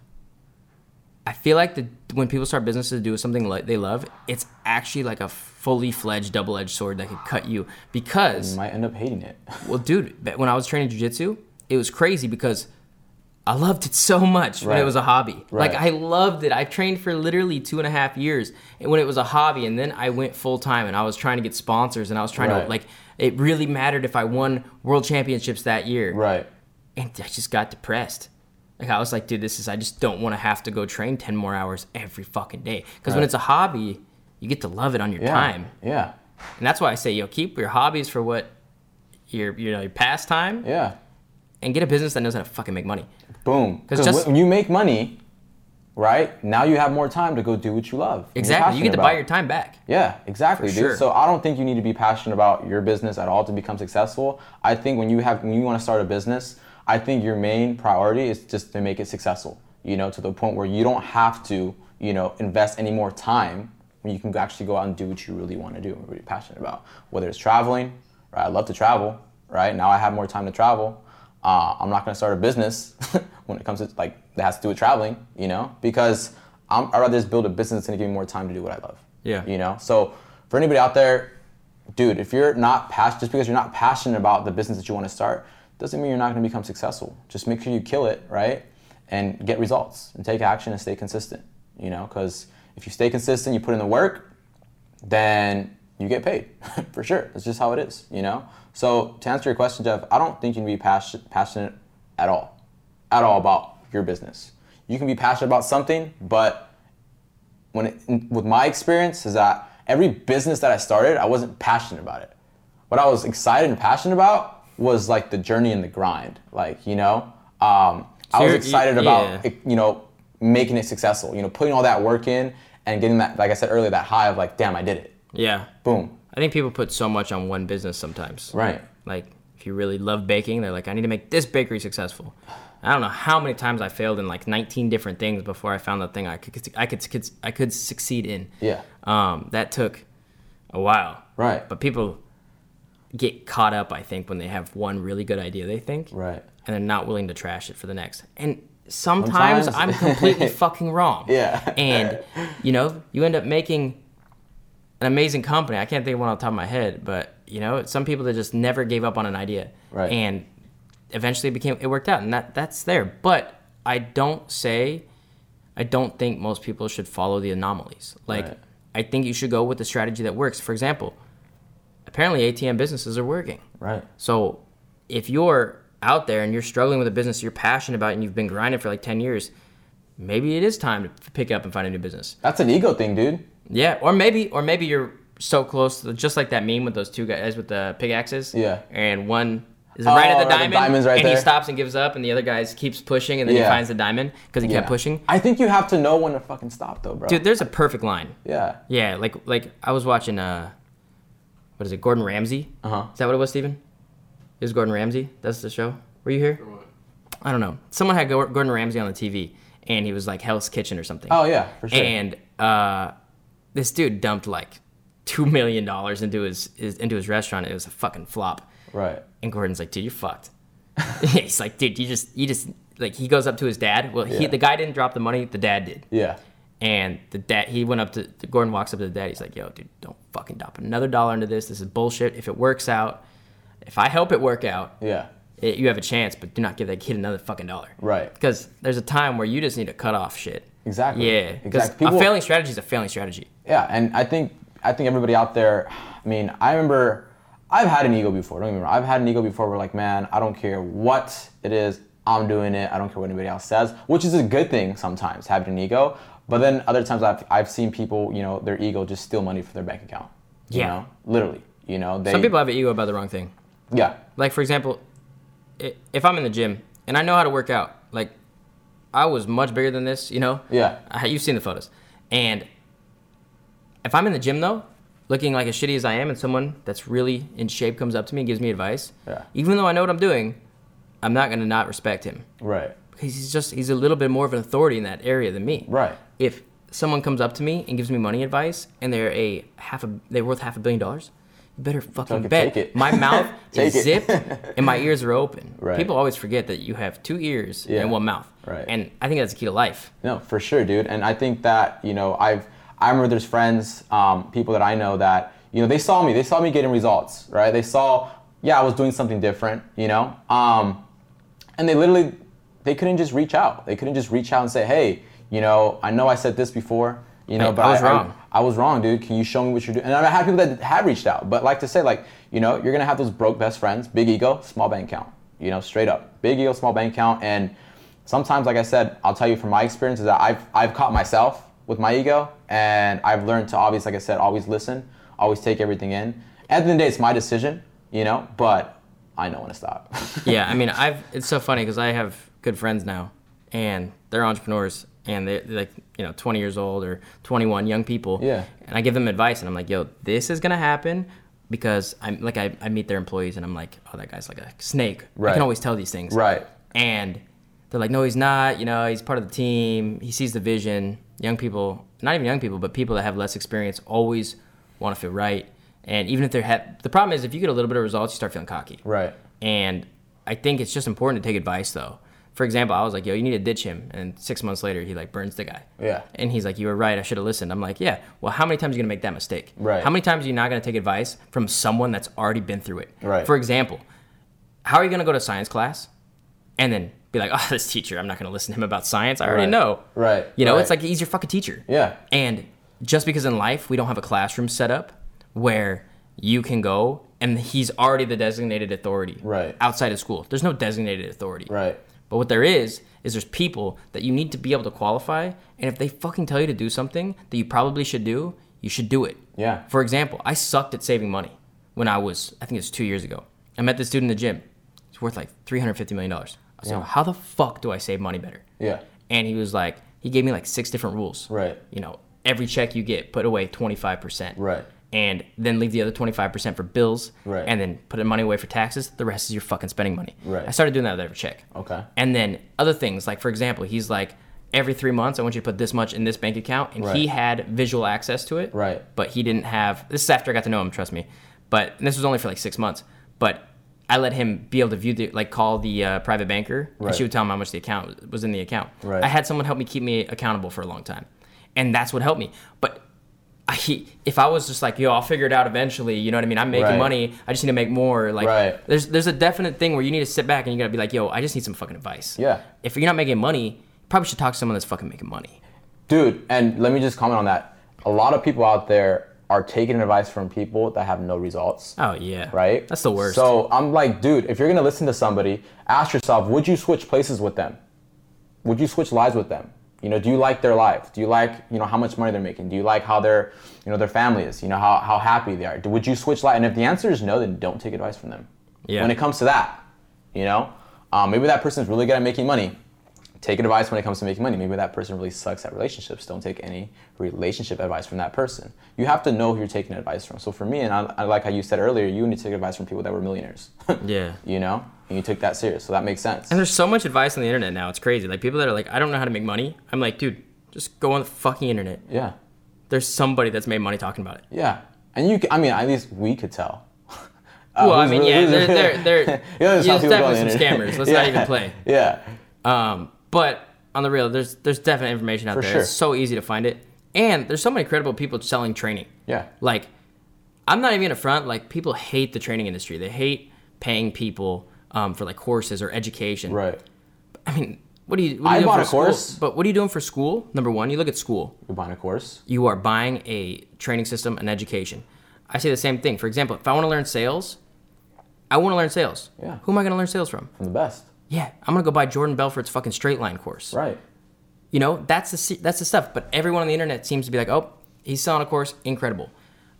I feel like the, when people start businesses to do something like they love, it's actually like a fully fledged double edged sword that could cut you because
you might end up hating it.
Well, dude, when I was training jujitsu, it was crazy because I loved it so much when it was a hobby. Like I loved it. I trained for literally two and a half years and when it was a hobby, and then I went full time and I was trying to get sponsors and I was trying to like. It really mattered if I won world championships that year,
right.
and I just got depressed. Like I was like, dude, this is. I just don't want to have to go train ten more hours every fucking day. Because when it's a hobby, you get to love it on your
Yeah.
time,
Yeah.
and that's why I say, yo, keep your hobbies for what your you know your pastime
Yeah.
And get a business that knows how to fucking make money.
Boom. Because
just-
when you make money, right now you have more time to go do what you love.
Exactly. You get to
passionate
buy your time back.
Yeah, exactly,
For
dude.
sure.
So I don't think you need to be passionate about your business at all to become successful. I think when you have when you want to start a business, I think your main priority is just to make it successful. You know, to the point where you don't have to, you know, invest any more time when you can actually go out and do what you really want to do and really passionate about. Whether it's traveling, right? I love to travel, right? Now I have more time to travel. Uh, I'm not gonna start a business when it comes to like that has to do with traveling, you know, because I'm, I'd rather just build a business that's gonna give me more time to do what I love.
Yeah.
You know, so for anybody out there, dude, if you're not passionate, just because you're not passionate about the business that you want to start, doesn't mean you're not going to become successful. Just make sure you kill it, right? And get results and take action and stay consistent. You know, because if you stay consistent, you put in the work, then you get paid for sure. That's just how it is. You know. So to answer your question, Jeff, I don't think you can be passion, passionate at all, at all about your business. You can be passionate about something, but when it, with my experience is that every business that I started, I wasn't passionate about it. What I was excited and passionate about was like the journey and the grind. Like you know, um, I was excited
y-
about
yeah.
you know making it successful. You know, putting all that work in and getting that, like I said earlier, that high of like, damn, I did it.
Yeah.
Boom.
I think people put so much on one business sometimes.
Right.
Like if you really love baking, they're like, I need to make this bakery successful. I don't know how many times I failed in like 19 different things before I found the thing I could I could I could succeed in.
Yeah.
Um, that took a while.
Right.
But people get caught up, I think, when they have one really good idea they think,
Right.
and they're not willing to trash it for the next. And sometimes,
Sometimes-
I'm completely fucking wrong.
Yeah.
And you know, you end up making an amazing company. I can't think of one on top of my head, but you know, some people that just never gave up on an idea,
Right.
and eventually it became it worked out, and that that's there. But I don't say, I don't think most people should follow the anomalies. Like,
Right.
I think you should go with the strategy that works. For example, apparently ATM businesses are working.
Right.
So if you're out there and you're struggling with a business you're passionate about and you've been grinding for like 10 years, maybe it is time to pick up and find a new business.
That's an ego thing, dude.
Yeah, or maybe or maybe you're so close to just like that meme with those two guys with the pickaxes.
Yeah.
And one is right at
Oh,
the
the
diamond
diamond's right
and he stops and gives up and the other guy keeps pushing and then he finds the diamond because he kept pushing.
I think you have to know when to fucking stop, though, bro.
Dude, there's a perfect line.
Yeah.
Yeah, like like I was watching uh what is it, Gordon Ramsay?
Uh-huh.
Is that what it was, Steven? It was Gordon Ramsay? That's the show? Were you here? I don't know. Someone had Gordon Ramsay on the TV and he was like Hell's Kitchen or something.
Oh yeah, for sure.
And uh this dude dumped like two million dollars into his, his into his restaurant. It was a fucking flop.
right.
And Gordon's like, dude, you're fucked. He's like, dude, you just you just like he goes up to his dad. Well, he
Yeah.
the guy didn't drop the money, the dad did
Yeah.
And the dad, he went up to Gordon walks up to the dad. He's like, "Yo, dude, don't fucking drop another dollar into this. This is bullshit. If it works out, if I help it work out,
Yeah.
it, you have a chance. But do not give that kid another fucking dollar.
Right.
Because there's a time where you just need to cut off shit.
Exactly.
Yeah.
Exactly. People-
a failing strategy is a failing strategy.
Yeah, and I think I think everybody out there. I mean, I remember I've had an ego before. Don't wrong. I've had an ego before. Where like, man, I don't care what it is. I'm doing it. I don't care what anybody else says, which is a good thing sometimes having an ego. But then other times I've I've seen people, you know, their ego just steal money from their bank account. You
Yeah.
know, literally. You know, they.
Some people have an ego about the wrong thing.
Yeah.
Like for example, if I'm in the gym and I know how to work out, like I was much bigger than this, you know.
Yeah.
I, you've seen the photos, and if I'm in the gym though, looking like as shitty as I am, and someone that's really in shape comes up to me and gives me advice,
Yeah.
even though I know what I'm doing, I'm not gonna not respect him
Right.
because he's just he's a little bit more of an authority in that area than me.
Right.
If someone comes up to me and gives me money advice and they're a half a they're worth half a billion dollars, better fucking bet.
take it.
My mouth is zipped and my ears are open.
Right.
People always forget that you have two ears
Yeah.
and one mouth.
Right.
And I think that's the key to life.
No, for sure, dude. And I think that you know, I've I remember there's friends, um, people that I know that you know they saw me, they saw me getting results, right? They saw, yeah, I was doing something different, you know, um, and they literally they couldn't just reach out. They couldn't just reach out and say, hey, you know, I know I said this before, you know,
Hey,
but
I was wrong.
I, was wrong, dude. Can you show me what you're doing? And I have people that have reached out, but like to say, like, you know, you're gonna have those broke best friends, big ego, small bank account, you know, straight up, big ego, small bank account, and sometimes, like I said, I'll tell you from my experience is that I've I've caught myself with my ego, and I've learned to always, like I said, always listen, always take everything in. At the end of the day, it's my decision, you know, but I know when to stop.
yeah, I mean, I've it's so funny because I have good friends now, and they're entrepreneurs, and they're, like you know 20 years old or 21, young people.
Yeah.
And I give them advice, and I'm like, yo, this is gonna happen because I'm like I, I meet their employees, and I'm like, oh, that guy's like a snake. I
Right.
can always tell these things.
right.
And they're like, no, he's not. You know, he's part of the team. He sees the vision. Young people, not even young people, but people that have less experience, always want to feel right. And even if they're ha- the problem is, if you get a little bit of results, you start feeling cocky.
Right.
And I think it's just important to take advice though. For example, I was like, yo, you need to ditch him. And six months later, he like burns the guy.
Yeah.
And he's like, you were right. I should have listened. I'm like, yeah. Well, how many times are you going to make that mistake?
Right.
How many times are you not going to take advice from someone that's already been through it?
Right.
For example, how are you going to go to science class and then be like, oh, this teacher, I'm not going to listen to him about science. I already
Right.
know.
Right.
You know,
Right.
it's like he's your fucking teacher.
Yeah.
And just because in life we don't have a classroom set up where you can go and he's already the designated authority
Right.
outside of school. There's no designated authority.
Right.
But what there is is there's people that you need to be able to qualify and if they fucking tell you to do something that you probably should do, you should do it.
Yeah.
For example, I sucked at saving money when I was I think it's 2 years ago. I met this dude in the gym. It's worth like 350 million dollars. I said,
Yeah.
"How the fuck do I save money better?"
Yeah.
and he was like he gave me like six different rules
Right.
you know every check you get put away 25%
Right.
And then leave the other 25% for bills
Right.
and then put the money away for taxes the rest is your fucking spending money
Right.
i started doing that with every check
Okay.
and then other things like for example he's like every three months i want you to put this much in this bank account and he had visual access to it
Right.
but he didn't have this is after i got to know him trust me but and this was only for like six months but i let him be able to view the like call the uh, private banker and she would tell him how much the account was in the account
Right.
i had someone help me keep me accountable for a long time and that's what helped me but I, if I was just like, yo, I'll figure it out eventually, you know what I mean? I'm making
Right.
money. I just need to make more. Like,
Right.
there's there's a definite thing where you need to sit back and you gotta be like, yo, I just need some fucking advice.
Yeah.
If you're not making money, you probably should talk to someone that's fucking making money.
Dude, and let me just comment on that. A lot of people out there are taking advice from people that have no results.
Oh yeah.
Right?
That's the worst.
So I'm like, dude, if you're gonna listen to somebody, ask yourself, would you switch places with them? Would you switch lives with them? You know, do you like their life? Do you like, you know, how much money they're making? Do you like how their, you know, their family is? You know, how, how happy they are? Would you switch life? And if the answer is no, then don't take advice from them.
Yeah.
When it comes to that, you know, um, maybe that person's really good at making money. Take advice when it comes to making money. Maybe that person really sucks at relationships. Don't take any relationship advice from that person. You have to know who you're taking advice from. So for me, and I, I like how you said earlier, you need to take advice from people that were millionaires.
yeah.
you know, and you took that serious. So that makes sense.
And there's so much advice on the internet now. It's crazy. Like people that are like, I don't know how to make money. I'm like, dude, just go on the fucking internet.
Yeah,
There's somebody that's made money talking about it.
yeah. And you, I mean, at least we could tell. Uh,
well, I mean,
really-
yeah, they're, they're, they're,
You know,
yeah,
there's some
there's
people go on
definitely some
internet.
scammers. Let's
yeah.
not even play.
Yeah,
Um, but on the real, there's there's definite information out
For
there.
sure.
It's so easy to find it, and there's so many credible people selling training.
Yeah.
Like, I'm not even a front. Like, people hate the training industry. They hate paying people um, for like courses or education.
Right.
I mean, what do you? What are
I
you doing
bought
for
a
school?
course.
But what are you doing for school? Number one, you look at school.
You're buying a course.
You are buying a training system an education. I say the same thing. For example, if I want to learn sales, I want to learn sales.
Yeah.
Who am I going to learn sales from?
From the best.
Yeah, I'm gonna go buy Jordan Belfort's fucking straight line course.
Right.
You know, that's the that's the stuff. But everyone on the internet seems to be like, oh, he's selling a course, incredible.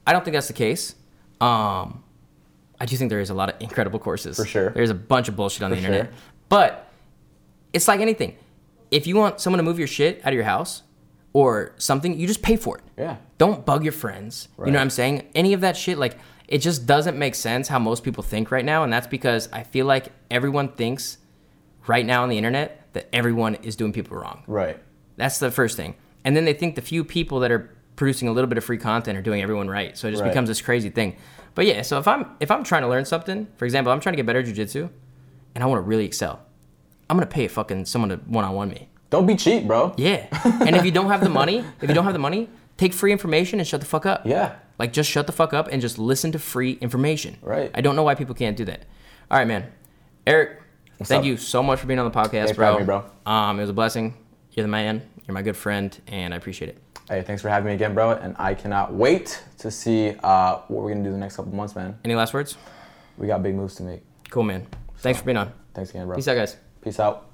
I don't think that's the case. Um, I do think there is a lot of incredible courses.
For sure.
There's a bunch of bullshit on the internet.
sure.
But it's like anything. If you want someone to move your shit out of your house or something, you just pay for it.
Yeah.
Don't bug your friends. You know what I'm saying? Any of that shit, like, it just doesn't make sense how most people think right now. And that's because I feel like everyone thinks right now on the internet that everyone is doing people wrong.
Right.
That's the first thing. And then they think the few people that are producing a little bit of free content are doing everyone right. So it just
Right.
becomes this crazy thing. But yeah, so if I'm if I'm trying to learn something, for example, I'm trying to get better at jujitsu and I want to really excel, I'm gonna pay fucking someone to one on one me.
Don't be cheap, bro.
Yeah. and if you don't have the money, if you don't have the money, take free information and shut the fuck up.
Yeah.
Like just shut the fuck up and just listen to free information.
Right.
I don't know why people can't do that. All right, man. Eric, thank
up?
you so much for being on the podcast,
Thanks
bro.
me, bro.
Um, it was a blessing. You're the man. You're my good friend, and I appreciate it.
Hey, thanks for having me again, bro. And I cannot wait to see uh, what we're gonna do the next couple months, man.
Any last words?
We got big moves to make.
Cool, man. Thanks for being on.
Thanks again, bro.
Peace out, guys.
Peace out.